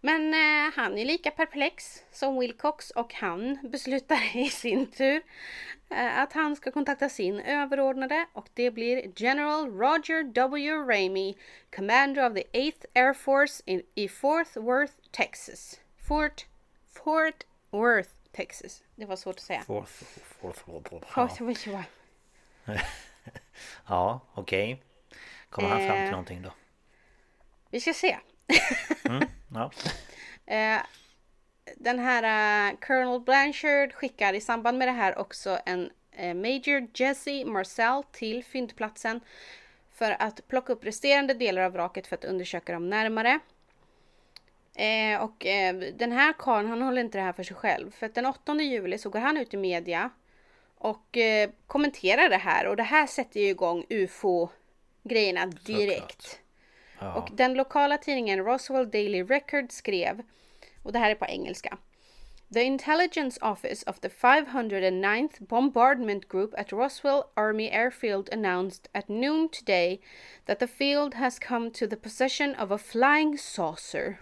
Men eh, han är lika perplex som Wilcox och han beslutar *laughs* i sin tur eh, att han ska kontakta sin överordnade och det blir General Roger W. Ramey, Commander of the 8th Air Force in, i Fort Worth, Texas. Fort, Fort Worth, Texas. Det var svårt att säga. Fourth, fourth, fourth, fourth. Fort *laughs* Ja, okej. Kommer han fram till Eh. någonting då? Vi ska se. Ja. *laughs* Eh, den här eh, Colonel Blanchard skickar i samband med det här också en eh, Major Jesse Marcel till fyndplatsen för att plocka upp resterande delar av vraket för att undersöka dem närmare. Eh, och eh, den här karln han håller inte det här för sig själv för att den 8 juli så går han ut i media och eh, kommenterar det här och det här sätter ju igång ufo-grejerna direkt. Ja. Och den lokala tidningen Roswell Daily Record skrev, och det här är på engelska. The intelligence office of the 509th Bombardment Group at Roswell Army Airfield announced at noon today that the field has come to the possession of a flying saucer.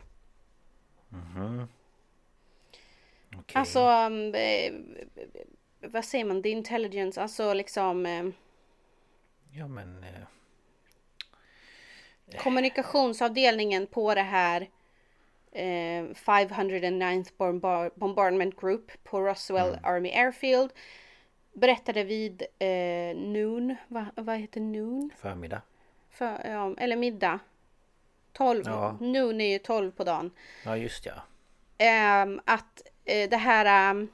Okej. Alltså, um, eh, vad säger man? The intelligence, alltså liksom eh, Ja men... eh, kommunikationsavdelningen på det här eh, 509th Bombar- Bombardment Group på Roswell Army Airfield berättade vid eh, noon, va, vad heter noon? Förmiddag. För, ja, eller middag. 12, Ja. noon är ju 12 på dagen. Ja just ja. Ehm, att eh, det här ehm,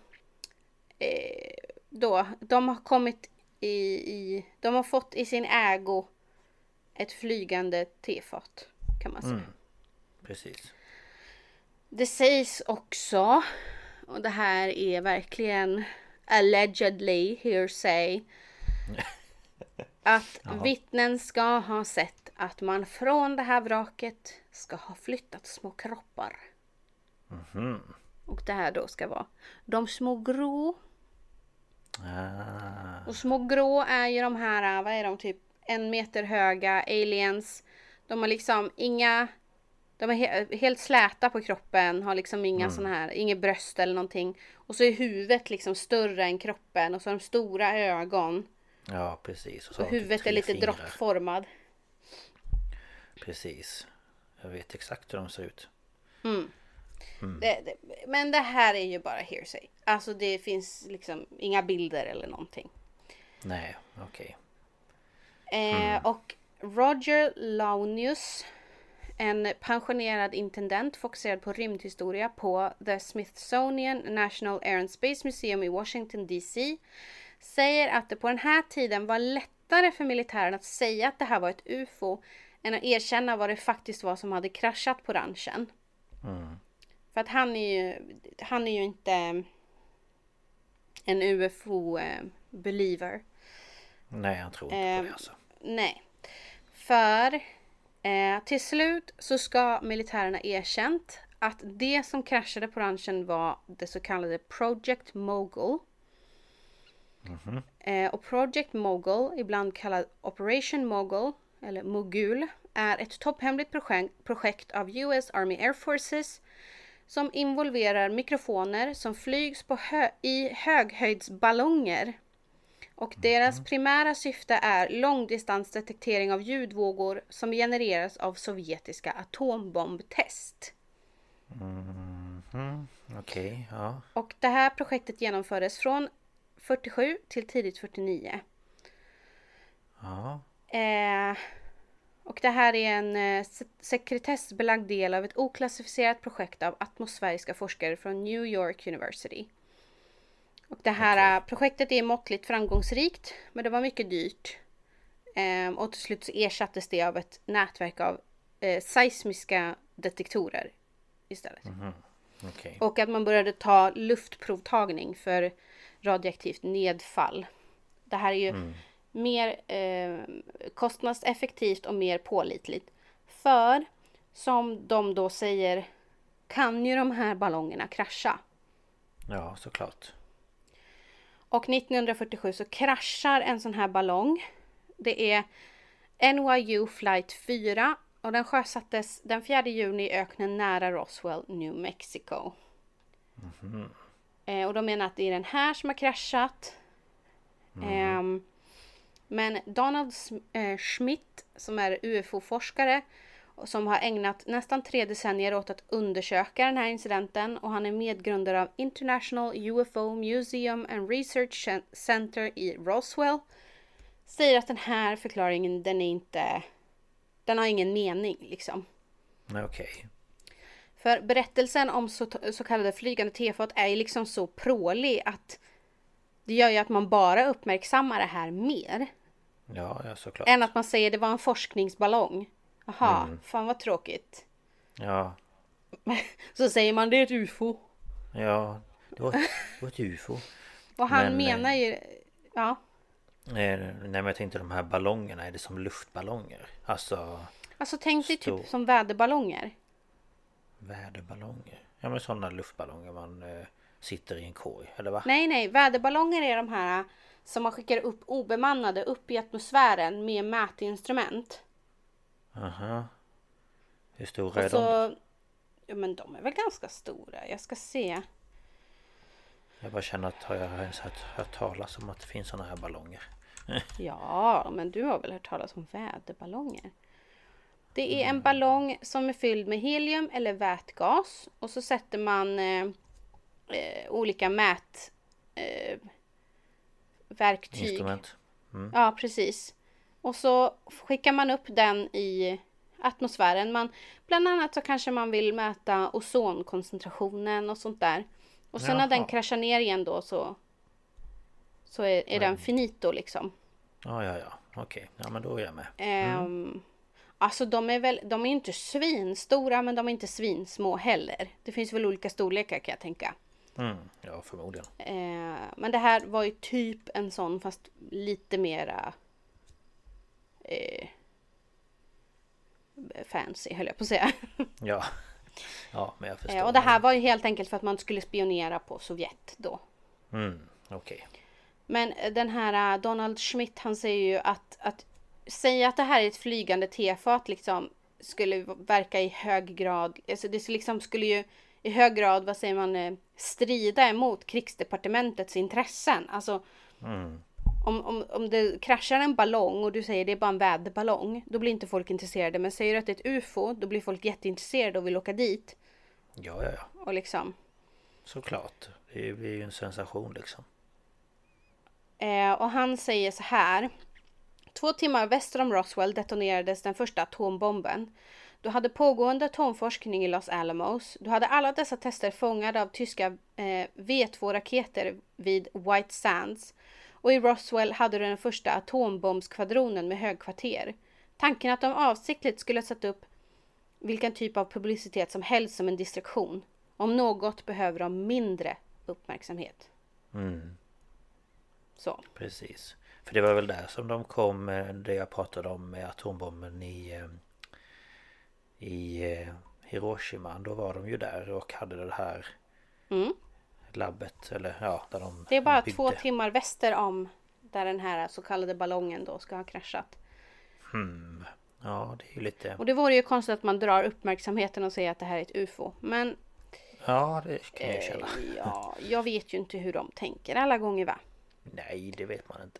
eh, då, de har kommit i, i, de har fått i sin ägo ett flygande tefat kan man säga. Precis. Det sägs också, och det här är verkligen allegedly hearsay, *laughs* att vittnen ska ha sett att man från det här vraket ska ha flyttat små kroppar. Och det här då ska vara de små grå. Ah, Och små grå är ju de här, vad är de, typ en meter höga aliens. De har liksom inga, de är he- helt släta på kroppen, har liksom inga såna här, inget bröst eller någonting. Och så är huvudet liksom större än kroppen och så har de stora ögon. Ja, precis. Och, och huvudet är lite droppformad. Precis. Jag vet exakt hur de ser ut. Mm. Mm. Det, det, men det här är ju bara hearsay. Alltså det finns liksom inga bilder eller någonting. Nej, okej. Okay. Eh, mm. och Roger Launius, en pensionerad intendent fokuserad på rymdhistoria på The Smithsonian National Air and Space Museum i Washington DC, säger att det på den här tiden var lättare för militären att säga att det här var ett UFO än att erkänna vad det faktiskt var som hade kraschat på ranchen. Mm. För att han är ju, han är ju inte en UFO-believer. Eh, nej, han tror inte på det alltså. Nej. För eh, till slut så ska militärerna erkänt att det som kraschade på ranchen var det så kallade Project Mogul. Mm -hmm. eh, och Project Mogul, ibland kallad Operation Mogul eller Mogul, är ett topphemligt projekt, projekt av US Army Air Forces som involverar mikrofoner som flygs hö i höghöjdsballonger. Och deras mhm. primära syfte är långdistansdetektering av ljudvågor som genereras av sovjetiska atombombtest. Mm. Okej, okay, ja. Och det här projektet genomfördes från 47 till tidigt 49. Ja. Eh, och det här är en eh, sekretessbelagd del av ett oklassificerat projekt av atmosfäriska forskare från New York University. Och det här okay. Eh, projektet är måttligt framgångsrikt, men det var mycket dyrt. Ehm, och till slut så ersattes det av ett nätverk av eh, seismiska detektorer istället. Mm -hmm. okay. Och att man började ta luftprovtagning för radioaktivt nedfall. Det här är ju mm mer eh, kostnadseffektivt och mer pålitligt. För som de då säger kan ju de här ballongerna krascha. Ja, såklart. Och 1947 så kraschar en sån här ballong. Det är NYU flight 4 och den sjösattes den 4 juni i öknen nära Roswell, New Mexico. Mm eh, och de menar att det är den här som har kraschat. Mm. Eh, men Donald eh, Schmidt som är UFO-forskare som har ägnat nästan tre decennier åt att undersöka den här incidenten och han är medgrundare av International UFO Museum and Research Center i Roswell. Säger att den här förklaringen den är inte... Den har ingen mening liksom. Okej. Okay. För berättelsen om så, så kallade flygande tefat är ju liksom så prålig att det gör ju att man bara uppmärksammar det här mer. Ja, ja såklart. Än att man säger det var en forskningsballong. Jaha, mm. fan vad tråkigt. Ja. *laughs* Så säger man det är ett UFO. Ja, det var, det var ett UFO. *laughs* Och han men, menar ju... Ja. Nej, men jag tänkte de här ballongerna, är det som luftballonger? Alltså... Alltså tänk dig typ som väderballonger. Väderballonger? Ja men sådana luftballonger man eh, sitter i en korg, eller va? Nej, nej, väderballonger är de här som man skickar upp obemannade upp i atmosfären med mätinstrument. Aha. Hur stora är så, de? Ja men de är väl ganska stora. Jag ska se. Jag bara känner att har jag ens hört, hört talas om att det finns sådana här ballonger? *laughs* ja, men du har väl hört talas om väderballonger? Det är en mm. ballong som är fylld med helium eller vätgas och så sätter man eh, eh, olika mät eh, verktyg. Instrument. Mm. Ja, precis. Och så skickar man upp den i atmosfären. Man, bland annat så kanske man vill mäta ozonkoncentrationen och sånt där. Och sen Jaha. när den kraschar ner igen då så, så är, är den finito liksom. Ja, ja, ja. Okej, ja men då är jag med. Mm. Um, alltså de är väl, de är inte svinstora men de är inte svinsmå heller. Det finns väl olika storlekar kan jag tänka. Mm, ja, förmodligen. Eh, men det här var ju typ en sån fast lite mera eh, fancy höll jag på att säga. *laughs* ja. ja, men jag förstår. Eh, och det här var ju helt enkelt för att man skulle spionera på Sovjet då. Mm, okej. Okay. Men den här uh, Donald Schmidt han säger ju att, att säga att det här är ett flygande tefat liksom skulle verka i hög grad, alltså det liksom skulle ju i hög grad, vad säger man, eh, strida emot krigsdepartementets intressen. Alltså, mm. Om, om, om det kraschar en ballong och du säger det är bara en väderballong, då blir inte folk intresserade. Men säger du att det är ett UFO, då blir folk jätteintresserade och vill åka dit. Ja, ja, ja. Och liksom. Såklart. Det blir ju en sensation liksom. Eh, och han säger så här. Två timmar väster om Roswell detonerades den första atombomben. Du hade pågående atomforskning i Los Alamos. Du hade alla dessa tester fångade av tyska eh, V2-raketer vid White Sands. Och i Roswell hade du den första atombombskvadronen med högkvarter. Tanken att de avsiktligt skulle sätta upp vilken typ av publicitet som helst som en distraktion. Om något behöver de mindre uppmärksamhet. Mm, Så. precis. För det var väl där som de kom, det jag pratade om med atombomben i... eh, I eh, Hiroshima. Då var de ju där och hade det här Mm. Labbet, eller ja, där de Det är bara byggde. två timmar väster om där den här så kallade ballongen då ska ha kraschat. Hmm. Ja, det är ju lite... Och det vore ju konstigt att man drar uppmärksamheten och säger att det här är ett UFO. Men Ja, det kan jag känna. eh, ja, jag vet ju inte hur de tänker alla gånger va? Nej, det vet man inte.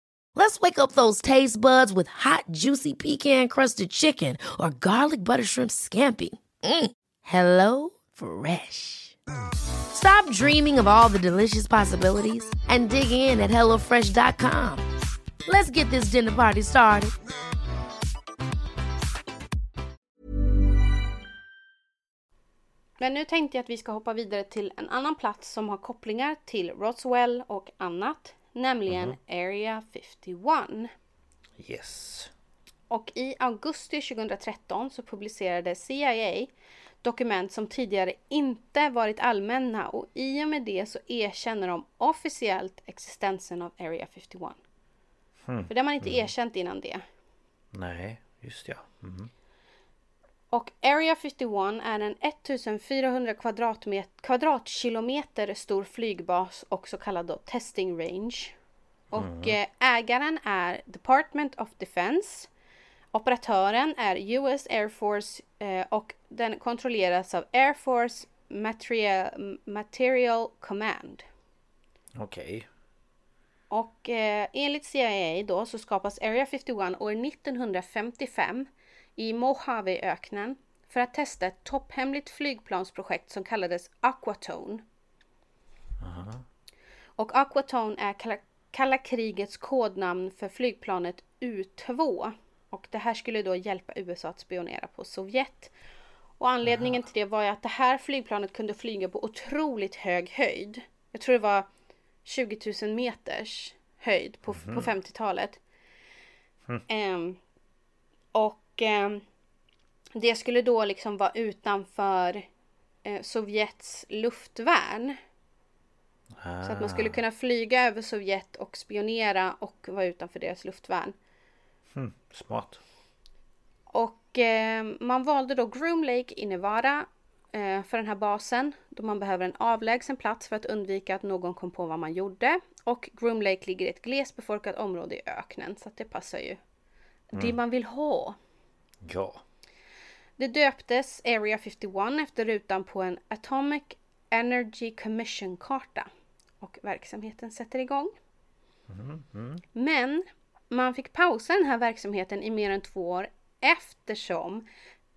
Let's wake up those taste buds with hot, juicy pecan crusted chicken or garlic butter shrimp scampi. Mm. Hello Fresh. Stop dreaming of all the delicious possibilities and dig in at HelloFresh.com. Let's get this dinner party started. Men nu tänkte jag att vi ska hoppa vidare till en annan plats som har kopplingar till Roswell och annat. Nämligen Area 51. Yes. Och i augusti 2013 så publicerade CIA dokument som tidigare inte varit allmänna och i och med det så erkänner de officiellt existensen av Area 51. För det har man inte erkänt innan det. Nej, just ja. Mm. Och Area 51 är en 1400 kvadratmet- kvadratkilometer stor flygbas och så kallad då testing range. Och eh, ägaren är Department of Defense. Operatören är US Air Force eh, och den kontrolleras av Air Force Material, Material Command. Okej. Och eh, enligt CIA då så skapas Area 51 år 1955 i Mojaveöknen för att testa ett topphemligt flygplansprojekt som kallades Aquatone. Och Aquatone är kalla, kalla krigets kodnamn för flygplanet U-2. Och det här skulle då hjälpa USA att spionera på Sovjet. Och anledningen till det var ju att det här flygplanet kunde flyga på otroligt hög höjd. Jag tror det var 20 000 meters höjd på, på 50-talet. Ehm, och ehm, det skulle då liksom vara utanför eh, Sovjets luftvärn. Ah, Så att man skulle kunna flyga över Sovjet och spionera och vara utanför deras luftvärn. hmm, smart. Och eh, man valde då Groom Lake i Nevada eh, för den här basen. Då man behöver en avlägsen plats för att undvika att någon kom på vad man gjorde. Och Groom Lake ligger i ett glesbefolkat område i öknen så att det passar ju det man vill ha. Ja. Det döptes Area 51 efter rutan på en Atomic Energy Commission-karta. Och verksamheten sätter igång. Men man fick pausa den här verksamheten i mer än två år eftersom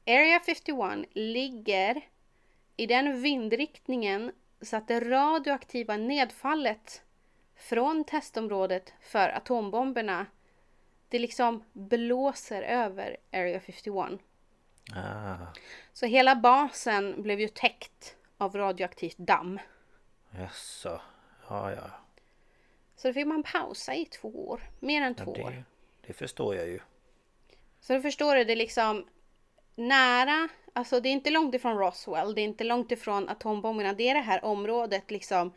Area 51 ligger i den vindriktningen så att det radioaktiva nedfallet från testområdet för atombomberna det liksom blåser över Area 51. Ah, Så hela basen blev ju täckt av radioaktivt damm. jaså. Ja, ja. Så då fick man pausa i två år. Mer än ja två år. det, det förstår jag ju. Så du förstår du, det är liksom nära, alltså det är inte långt ifrån Roswell, det är inte långt ifrån atombomberna. Det är det här området, liksom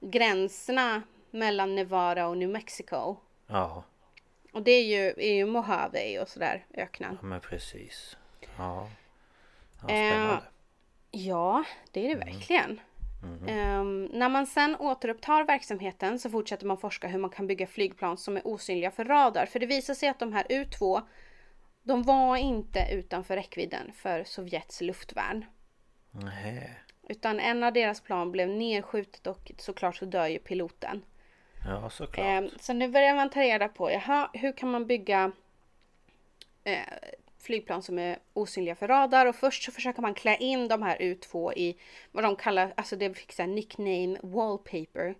gränserna mellan Nevada och New Mexico. Ja. Och det är ju, är ju Mojave och sådär, öknen. Ja men precis. Ja. Ja, Eh, spännande. Ja, det är det verkligen. Ehm, när man sen återupptar verksamheten så fortsätter man forska hur man kan bygga flygplan som är osynliga för radar. För det visar sig att de här U2, de var inte utanför räckvidden för Sovjets luftvärn. Nähä. Utan en av deras plan blev nedskjutet och såklart så dör ju piloten. Ja såklart. Ehm, så nu börjar man ta reda på, jaha, hur kan man bygga eh, flygplan som är osynliga för radar och först så försöker man klä in de här U2 i vad de kallar, alltså det fick så här nickname wallpaper.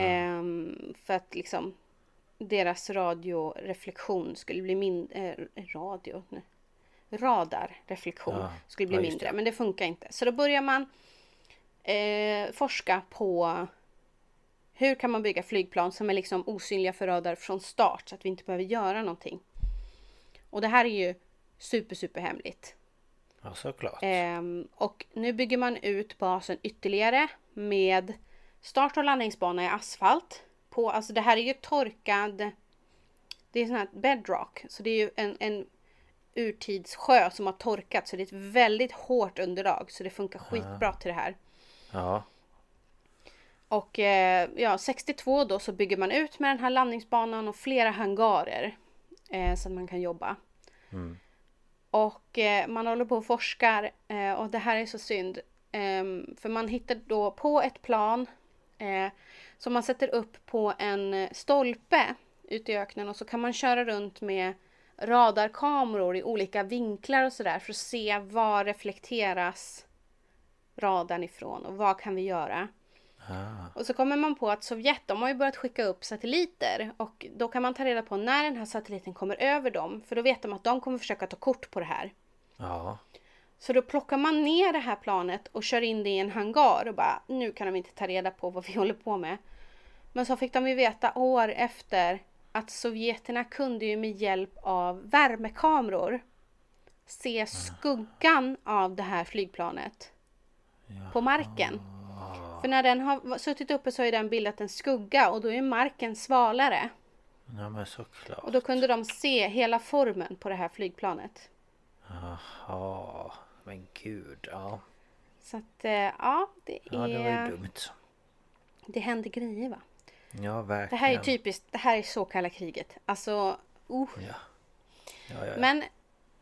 Ehm, för att liksom deras radioreflektion skulle bli mindre, eh, radio, nej. radarreflektion Ja, skulle bli mindre. det. Men det funkar inte. Så då börjar man eh, forska på hur kan man bygga flygplan som är liksom osynliga för radar från start så att vi inte behöver göra någonting. Och det här är ju super, super hemligt. Ja såklart. Ehm, och nu bygger man ut basen ytterligare med start och landningsbana i asfalt. På, alltså det här är ju torkad, det är sån här bedrock, så det är ju en, en urtidssjö som har torkat så det är ett väldigt hårt underlag så det funkar skitbra till det här. Ja. Och eh, ja, 62 då så bygger man ut med den här landningsbanan och flera hangarer. Eh, så att man kan jobba. Och eh, man håller på och forskar eh, och det här är så synd. Ehm, för man hittar då på ett plan eh, som man sätter upp på en stolpe ute i öknen och så kan man köra runt med radarkameror i olika vinklar och sådär för att se var reflekteras radarn ifrån och vad kan vi göra. Ah. Och så kommer man på att Sovjet, de har ju börjat skicka upp satelliter och då kan man ta reda på när den här satelliten kommer över dem för då vet de att de kommer försöka ta kort på det här. Ja. Så då plockar man ner det här planet och kör in det i en hangar och bara nu kan de inte ta reda på vad vi *laughs* håller på med. Men så fick de ju veta år efter att sovjeterna kunde ju med hjälp av värmekameror se skuggan av det här flygplanet på marken. För när den har suttit uppe så har den bildat en skugga och då är marken svalare. Ja men såklart. Och då kunde de se hela formen på det här flygplanet. Jaha. Men gud. Ja. Så att eh, ja, det Ja det var ju är... dumt. Det händer grejer va? Ja Det verkligen. här är typiskt, det här är så kalla kriget. Alltså, uh. Ja. Ja, ja, ja. Men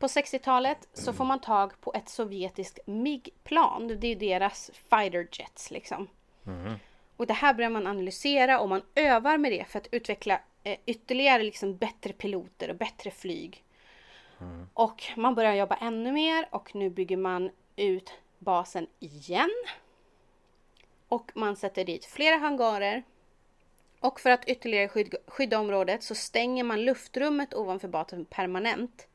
på 60-talet så får man tag på ett sovjetiskt MIG-plan. Det är deras fighter jets liksom. Och det här börjar man analysera och man övar med det för att utveckla eh, ytterligare liksom bättre piloter och bättre flyg. Och man börjar jobba ännu mer och nu bygger man ut basen igen. Och man sätter dit flera hangarer. Och för att ytterligare skyd- skydda området så stänger man luftrummet ovanför basen permanent.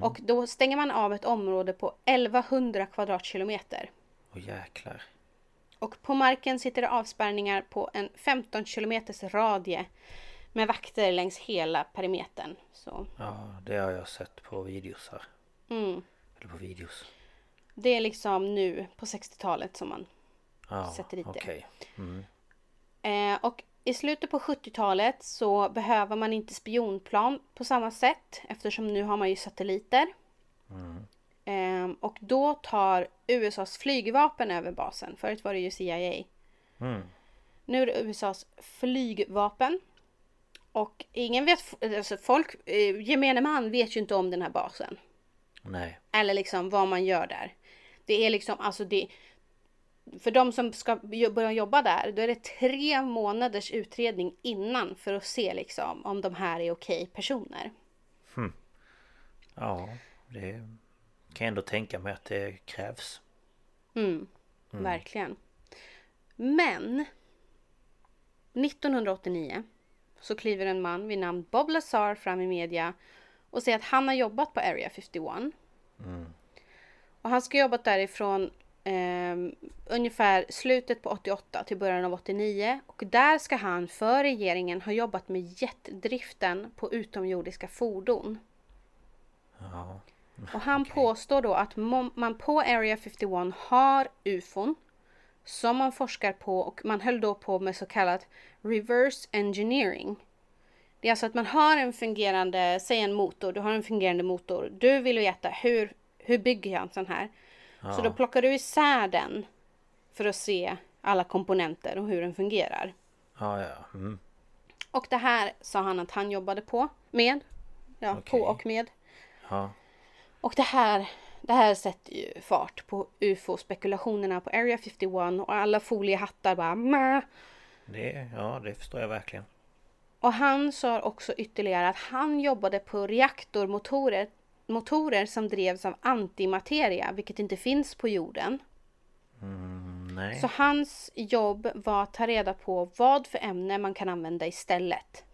Och då stänger man av ett område på 1100 kvadratkilometer. Åh jäklar. Och på marken sitter det avspärrningar på en 15 kilometers radie med vakter längs hela perimetern. Så Ja det har jag sett på videos här. mm, Eller på videos. det är liksom nu på 60-talet som man Ja Sätter dit det. okej. Mm. Eh, och i slutet på 70-talet så behöver man inte spionplan på samma sätt eftersom nu har man ju satelliter. Eh, och då tar USAs flygvapen över basen. Förut var det ju CIA. Mm. Nu är det USAs flygvapen. Och ingen vet, alltså folk, eh, gemene man vet ju inte om den här basen. Nej. Eller liksom vad man gör där. Det är liksom, alltså det... För de som ska börja jobba där, då är det tre månaders utredning innan för att se liksom om de här är okej personer. Ja. Det kan jag ändå tänka mig att det krävs. Mm, Verkligen. Men 1989 så kliver en man vid namn Bob Lazar fram i media och säger att han har jobbat på Area 51. Och han ska ha jobbat därifrån eh, ungefär slutet på 88 till början av 89. Och där ska han för regeringen ha jobbat med jetdriften på utomjordiska fordon. Ja. Och han påstår då att man på Area 51 har ufon som man forskar på och man höll då på med så kallat reverse engineering. Det är alltså att man har en fungerande, säg en motor, du har en fungerande motor. Du vill veta hur, hur bygger jag en sån här? Så då plockar du isär den för att se alla komponenter och hur den fungerar. Ja, ja. Mm. Och det här sa han att han jobbade på, med. Ja, Okej. på och med. Ja. Och det här, det här sätter ju fart på ufo-spekulationerna på Area 51 och alla foliehattar bara Mah! Det, ja, det förstår jag verkligen. Och han sa också ytterligare att han jobbade på reaktormotorer motorer som drevs av antimateria, vilket inte finns på jorden. Mm. Så hans jobb var att ta reda på vad för ämne man kan använda istället.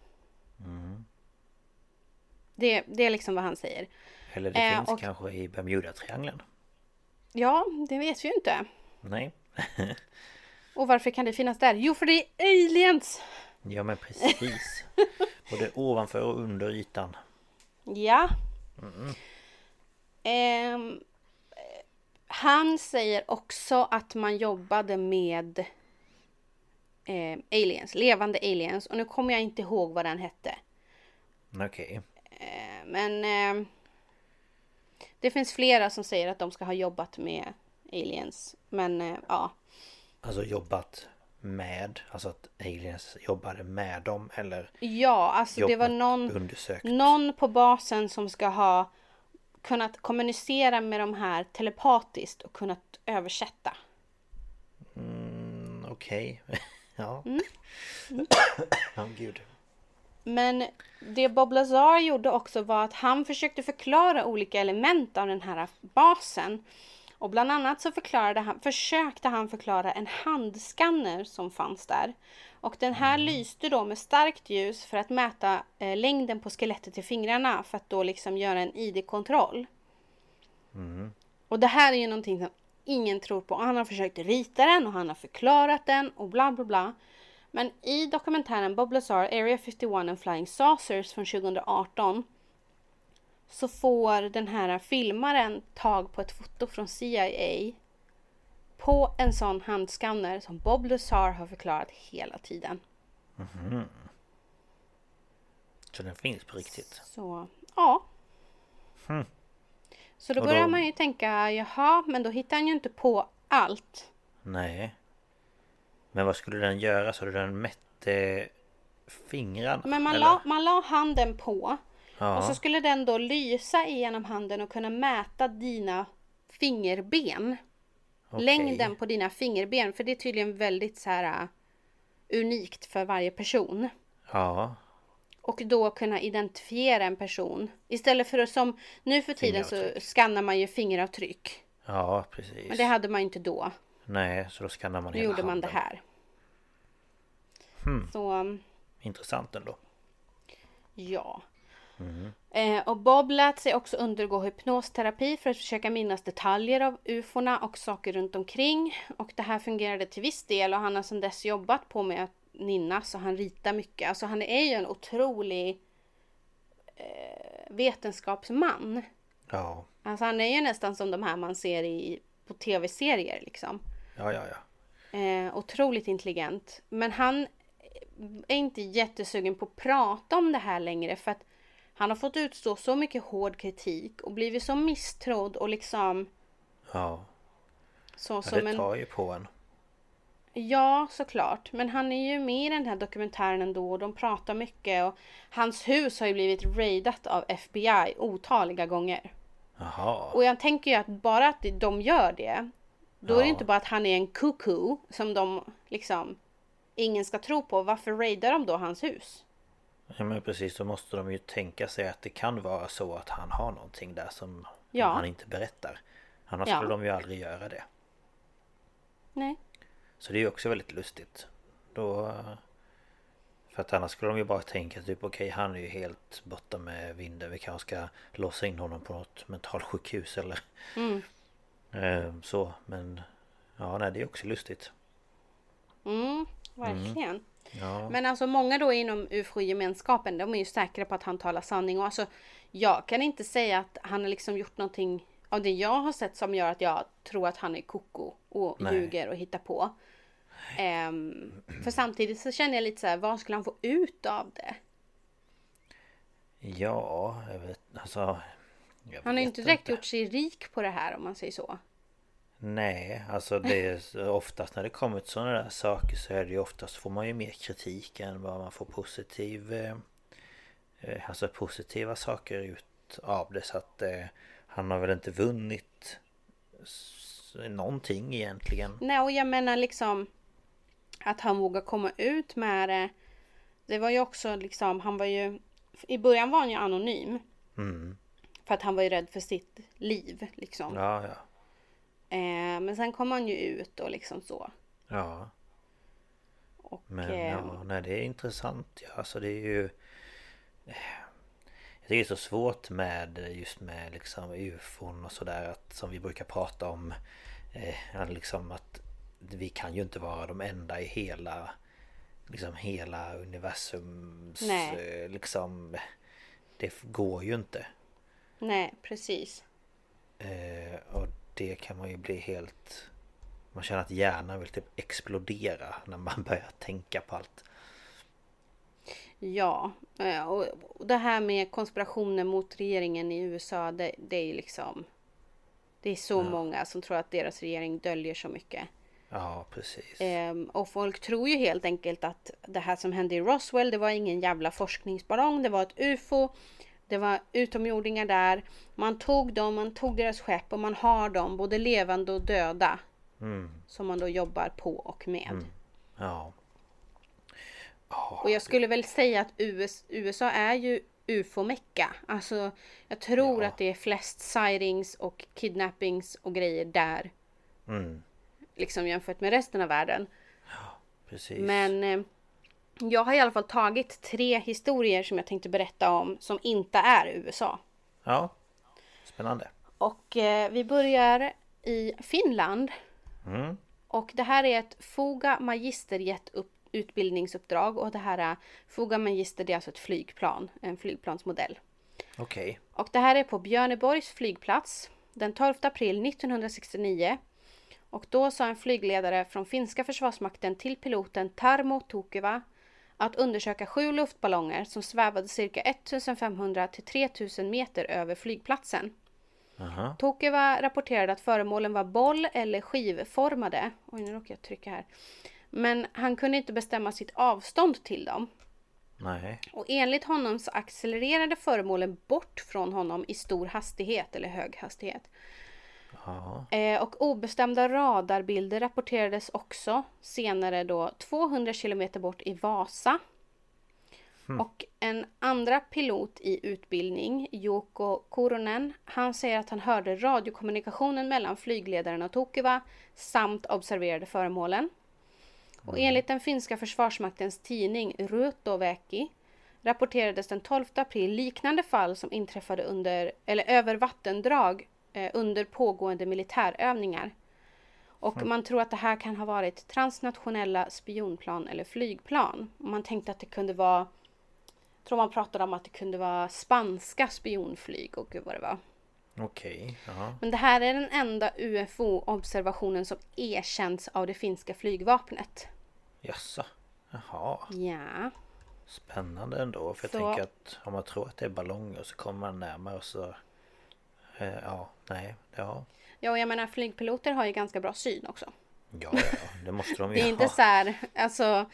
Det, det är liksom vad han säger. Eller det eh, finns och- kanske i Bermuda-triangeln. Ja, det vet vi ju inte. Nej. *laughs* Och varför kan det finnas där? Jo, för det är aliens! Ja men precis. Både *laughs* ovanför och under ytan. Ja. Ehm, eh, han säger också att man jobbade med eh, aliens, levande aliens. Och nu kommer jag inte ihåg vad den hette. Okej. Eh, men eh, det finns flera som säger att de ska ha jobbat med aliens. Men eh, ja, Alltså jobbat med, alltså att aliens jobbade med dem eller ja, alltså det var någon, undersökt. någon på basen som ska ha kunnat kommunicera med de här telepatiskt och kunnat översätta. Mm, Okej. *laughs* ja. Mm. ja, gud. Men det Bob Lazar gjorde också var att han försökte förklara olika element av den här basen. Och bland annat så förklarade han, försökte han förklara en handskanner som fanns där. Och den här lyste då med starkt ljus för att mäta eh, längden på skelettet i fingrarna för att då liksom göra en ID-kontroll. Och det här är ju någonting som ingen tror på. Han har försökt rita den och han har förklarat den och bla bla bla. Men i dokumentären Bob Lazar, Area 51 and Flying Saucers från 2018 så får den här filmaren tag på ett foto från CIA på en sån handskanner som Bob Lazar har förklarat hela tiden. Så den finns på riktigt. Så, ja. Så då Och börjar då- man ju tänka, jaha, men då hittar han ju inte på allt. Nej. Men vad skulle den göra? Så den mätte fingrarna? Men man eller? la, man la handen på Ja. och så skulle den då lysa igenom handen och kunna mäta dina fingerben. Okej. Längden på dina fingerben, för det är tydligen väldigt så här uh, unikt för varje person. Ja. Och då kunna identifiera en person. Istället för att som nu för tiden så skannar man ju fingeravtryck. Ja, precis. Men det hade man ju inte då. Nej, så då skannar man Då hela gjorde man det handen. här. Hmm. Så um, Intressant ändå. ja. Mm. Eh, och Bob lät sig också undergå hypnosterapi för att försöka minnas detaljer av ufona och saker runt omkring. Och det här fungerade till viss del och han har sedan dess jobbat på med att minnas och han ritar mycket. Alltså han är ju en otrolig eh, vetenskapsman. Ja. Alltså han är ju nästan som de här man ser i, på tv-serier liksom. Ja, ja, ja. Eh, otroligt intelligent. Men han är inte jättesugen på att prata om det här längre för att han har fått utstå så mycket hård kritik och blivit så misstrodd och liksom Ja. så ja som det en... tar ju på en. Ja, såklart. Men han är ju med i den här dokumentären ändå och de pratar mycket och hans hus har ju blivit raidat av FBI otaliga gånger. Jaha. Och jag tänker ju att bara att de gör det, då är det Ja. inte bara att han är en kuku som de liksom ingen ska tro på. Varför raidar de då hans hus? Ja men precis, då måste de ju tänka sig att det kan vara så att han har någonting där som Ja. han inte berättar. Annars Ja. skulle de ju aldrig göra det. Nej. Så det är ju också väldigt lustigt. Då... För att annars skulle de ju bara tänka typ okej han är ju helt borta med vinden. Vi kanske ska låsa in honom på något mentalsjukhus eller Mm. eh, så. Men ja nej det är också lustigt. Mm, verkligen. Ja. Men alltså många då inom ufo-gemenskapen, de är ju säkra på att han talar sanning. Och alltså, jag kan inte säga att han har liksom gjort någonting av det jag har sett som gör att jag tror att han är koko och Nej. ljuger och hittar på. Ehm, för samtidigt så känner jag lite så här, vad skulle han få ut av det? Ja, jag vet, alltså... Jag Han har ju inte direkt gjort sig rik på det här om man säger så. Nej, alltså det är oftast när det kommer till sådana där saker så är det ju oftast får man ju mer kritik än vad man får positiv eh, eh, Alltså positiva saker ut av det så att eh, Han har väl inte vunnit någonting egentligen Nej, och jag menar liksom att han vågar komma ut med det. Det var ju också liksom, han var ju... I början var han ju anonym. mm. För att han var ju rädd för sitt liv liksom. Ja, ja Eh, men sen kom han ju ut och liksom så. Ja Och, Men eh, ja, nej det är intressant ja, alltså det är ju eh, Jag tycker det är så svårt med just med liksom ufon och sådär att som vi brukar prata om eh, liksom att vi kan ju inte vara de enda i hela Liksom hela universums Nej. eh, liksom Det går ju inte Nej, precis. eh, Och det kan man ju bli helt Man känner att hjärnan vill typ explodera när man *laughs* börjar tänka på allt Ja, eh, och det här med konspirationen mot regeringen i USA, det, det är liksom... Det är så många som tror att deras regering döljer så mycket. Ja precis Ehm, och folk tror ju helt enkelt att det här som hände i Roswell, det var ingen jävla forskningsballong, det var ett UFO. Det var utomjordingar där. Man tog dem, man tog deras skepp och man har dem, både levande och döda. Mm. Som man då jobbar på och med. Ja. Och jag skulle väl säga att US, USA är ju ufo-mecka. Alltså, jag tror Ja. att det är flest sightings och kidnappings och grejer där. Mm. Liksom jämfört med resten av världen. Precis. Men eh, jag har i alla fall tagit tre historier som jag tänkte berätta om som inte är USA. Ja. Spännande. Och eh, vi börjar i Finland. Mm. Och det här är ett Foga Magisterjet upp, utbildningsuppdrag och det här är Foga Magister det är alltså ett flygplan, en flygplansmodell. Okej. Och det här är på Björneborgs flygplats den 12 april 1969. Och då sa en flygledare från finska försvarsmakten till piloten Tarmo Tokeva att undersöka sju luftballonger som svävade cirka 1500 till 3000 meter över flygplatsen. Aha. Tokeva rapporterade att föremålen var boll eller skivformade. Oj, nu råkar jag trycka här. Men han kunde inte bestämma sitt avstånd till dem. Nej. Och enligt honom så accelererade föremålen bort från honom i stor hastighet eller hög hastighet. Ja. Eh, och obestämda radarbilder rapporterades också senare då 200 kilometer bort i Vasa. Och en andra pilot i utbildning, Joko Koronen, han säger att han hörde radiokommunikationen mellan flygledaren och Tokeva samt observerade föremålen. Och enligt den finska försvarsmaktens tidning Ruotoväki rapporterades den 12 april liknande fall som inträffade under, eller över vattendrag under pågående militärövningar. Och man tror att det här kan ha varit transnationella spionplan eller flygplan. Man tänkte att det kunde vara, tror man pratade om att det kunde vara spanska spionflyg och gud vad det var. Okej. Ja. Men det här är den enda UFO-observationen som erkänts av det finska flygvapnet. Jaså. Jaha. Ja. Spännande ändå. För jag Så- tänker att om man tror att det är ballonger så kommer man närmare och så... Eh, ja, nej. Ja. Ja, och jag menar flygpiloter har ju ganska bra syn också. Ja, ja, det måste de *laughs* ju Det är inte ha. så här, alltså...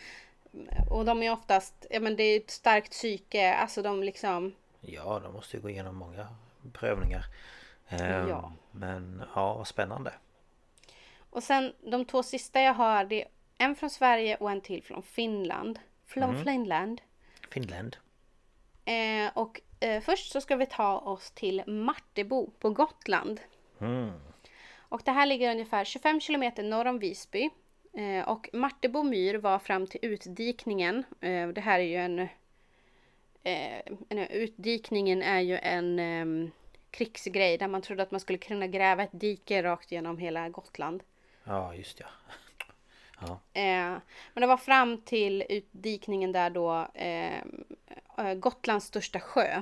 Och de är oftast, ja men det är ett starkt psyke, alltså de liksom... Ja, de måste ju gå igenom många prövningar. Ehm, Ja. Men ja, vad spännande. Och sen de två sista jag har, det är en från Sverige och en till från Finland. Från Finland. Finland. Eh, och eh, först så ska vi ta oss till Martebo på Gotland. Mm. Och det här ligger ungefär 25 kilometer norr om Visby. Eh, och Martebo myr var fram till utdikningen. Eh, det här är ju en... Eh, en- utdikningen är ju en eh, krigsgrej där man trodde att man skulle kunna gräva ett dike rakt genom hela Gotland. Ja, just ja. *laughs* Ja. Eh, men det var fram till utdikningen där då eh, eh, Gotlands största sjö.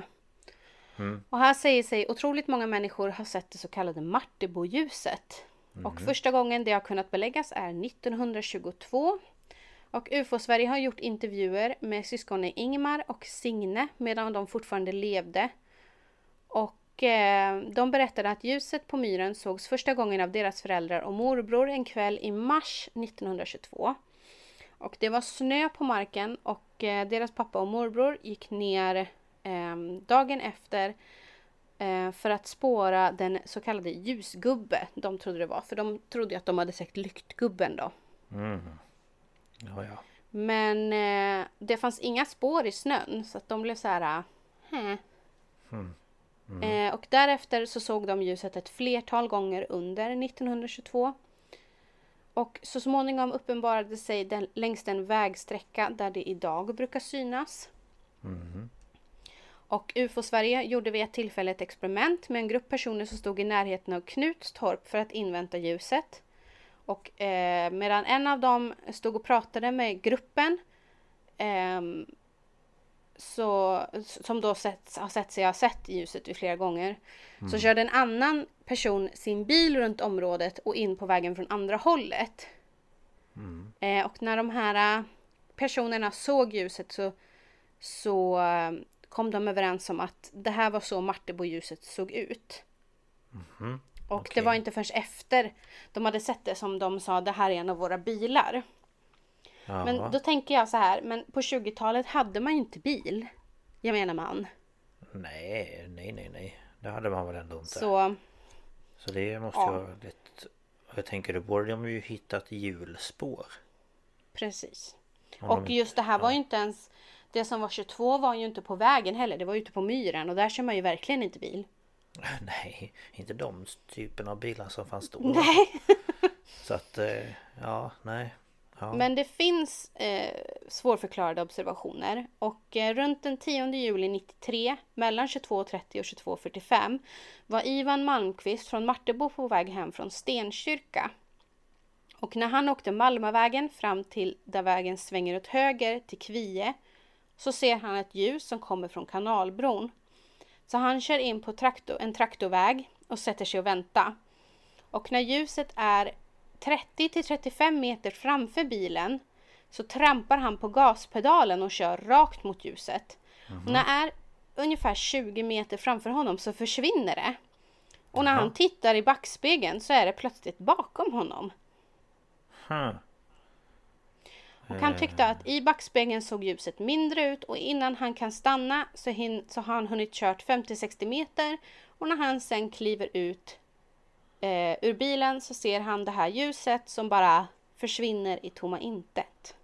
Och här säger sig otroligt många människor ha sett det så kallade Marteboljuset. Och första gången det har kunnat beläggas är 1922. Och UFO-Sverige har gjort intervjuer med syskonen Ingmar och Signe medan de fortfarande levde. Och eh, de berättade att ljuset på myren sågs första gången av deras föräldrar och morbror en kväll i mars 1922. Och det var snö på marken och eh, deras pappa och morbror gick ner dagen efter eh, för att spåra den så kallade ljusgubbe de trodde det var. För de trodde att de hade sett lyktgubben då. Mm. Ja, ja. Men eh, det fanns inga spår i snön så att de blev så här... Hä. Eh, och därefter så såg de ljuset ett flertal gånger under 1922. Och så småningom uppenbarade sig den, längs den vägsträcka där det idag brukar synas. Och UFO-Sverige gjorde vid ett tillfälle ett experiment med en grupp personer som stod i närheten av Knutstorp för att invänta ljuset. Och eh, medan en av dem stod och pratade med gruppen ehm, så, som då sett, har sett sig ha sett ljuset vid flera gånger. Så körde en annan person sin bil runt området och in på vägen från andra hållet. Eh, och när de här eh, personerna såg ljuset så, så eh, kom de överens om att det här var så Martebo-ljuset såg ut. Och det Okej. var inte förrän efter de hade sett det som de sa det här är en av våra bilar. ja. Men då tänker jag så här, men på 20-talet hade man ju inte bil. Jag menar man. Nej, nej, nej, nej. Det hade man väl ändå inte. Så, Så det måste Ja. ju vara lite... Jag tänker, då borde de ju hittat hjulspår. precis. Om de Och inte- just det här var ju inte ens, det som var 22 var ju inte på vägen heller. Det var ute på myren och där kör man ju verkligen inte bil. *laughs* Nej, inte de typen av bilar som fanns då. Nej. *laughs* Så att, eh, ja, nej. Ja. Men det finns eh, svårförklarade observationer och eh, runt den 10 juli 93 mellan 22.30 och 22.45 var Ivan Malmqvist från Martebo på väg hem från Stenkyrka. Och när han åkte Malmavägen fram till där vägen svänger åt höger till Kvie så ser han ett ljus som kommer från kanalbron. Så han kör in på traktor, en traktorväg och sätter sig och väntar. Och när ljuset är 30 till 35 meter framför bilen så trampar han på gaspedalen och kör rakt mot ljuset. Och när det är ungefär 20 meter framför honom så försvinner det. Och när han tittar i backspegeln så är det plötsligt bakom honom. Hmm. Och han tyckte att i backspegeln såg ljuset mindre ut och innan han kan stanna så, hin- så har han hunnit kört 50-60 meter. Och när han sen kliver ut eh, ur bilen så ser han det här ljuset som bara försvinner i tomma intet.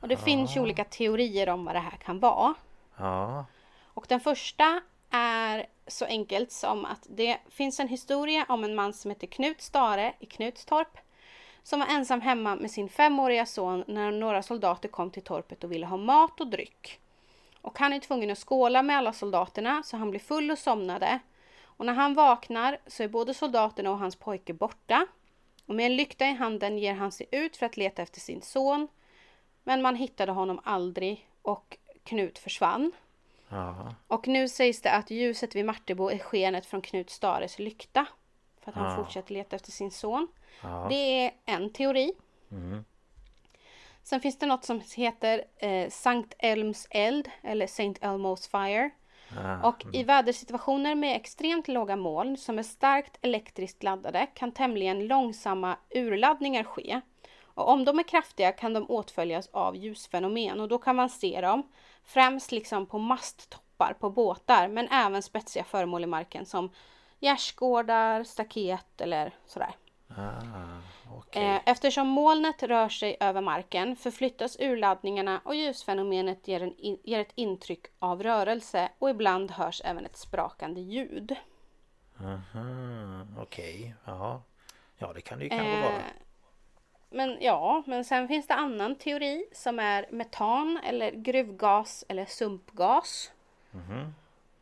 Och det finns ju olika teorier om vad det här kan vara. Ja. Och den första är så enkelt som att det finns en historia om en man som heter Knut Stare i Knutstorp som var ensam hemma med sin femåriga son när några soldater kom till torpet och ville ha mat och dryck. Och han är tvungen att skåla med alla soldaterna så han blir full och somnade. Och när han vaknar så är både soldaterna och hans pojke borta. Och med en lykta i handen ger han sig ut för att leta efter sin son. Men man hittade honom aldrig och Knut försvann. Ja. Och nu sägs det att ljuset vid Martebo är skenet från Knut Stares lykta. För att han Ah. fortsätter leta efter sin son. Ja. Det är en teori. Mm. Sen finns det något som heter eh, Sankt Elms eld eller Saint Elmo's fire. Ah, Och i vädersituationer med extremt låga moln som är starkt elektriskt laddade kan tämligen långsamma urladdningar ske. Och om de är kraftiga kan de åtföljas av ljusfenomen och då kan man se dem främst liksom på masttoppar på båtar men även spetsiga föremål i marken som gärdsgårdar, staket eller sådär. ah, okej. Eh, Eftersom molnet rör sig över marken förflyttas urladdningarna och ljusfenomenet ger, en in, ger ett intryck av rörelse och ibland hörs även ett sprakande ljud. Aha, okej. Ja. Ja, det kan det ju kanske Eh, vara. men ja, men sen finns det annan teori som är metan eller gruvgas eller sumpgas.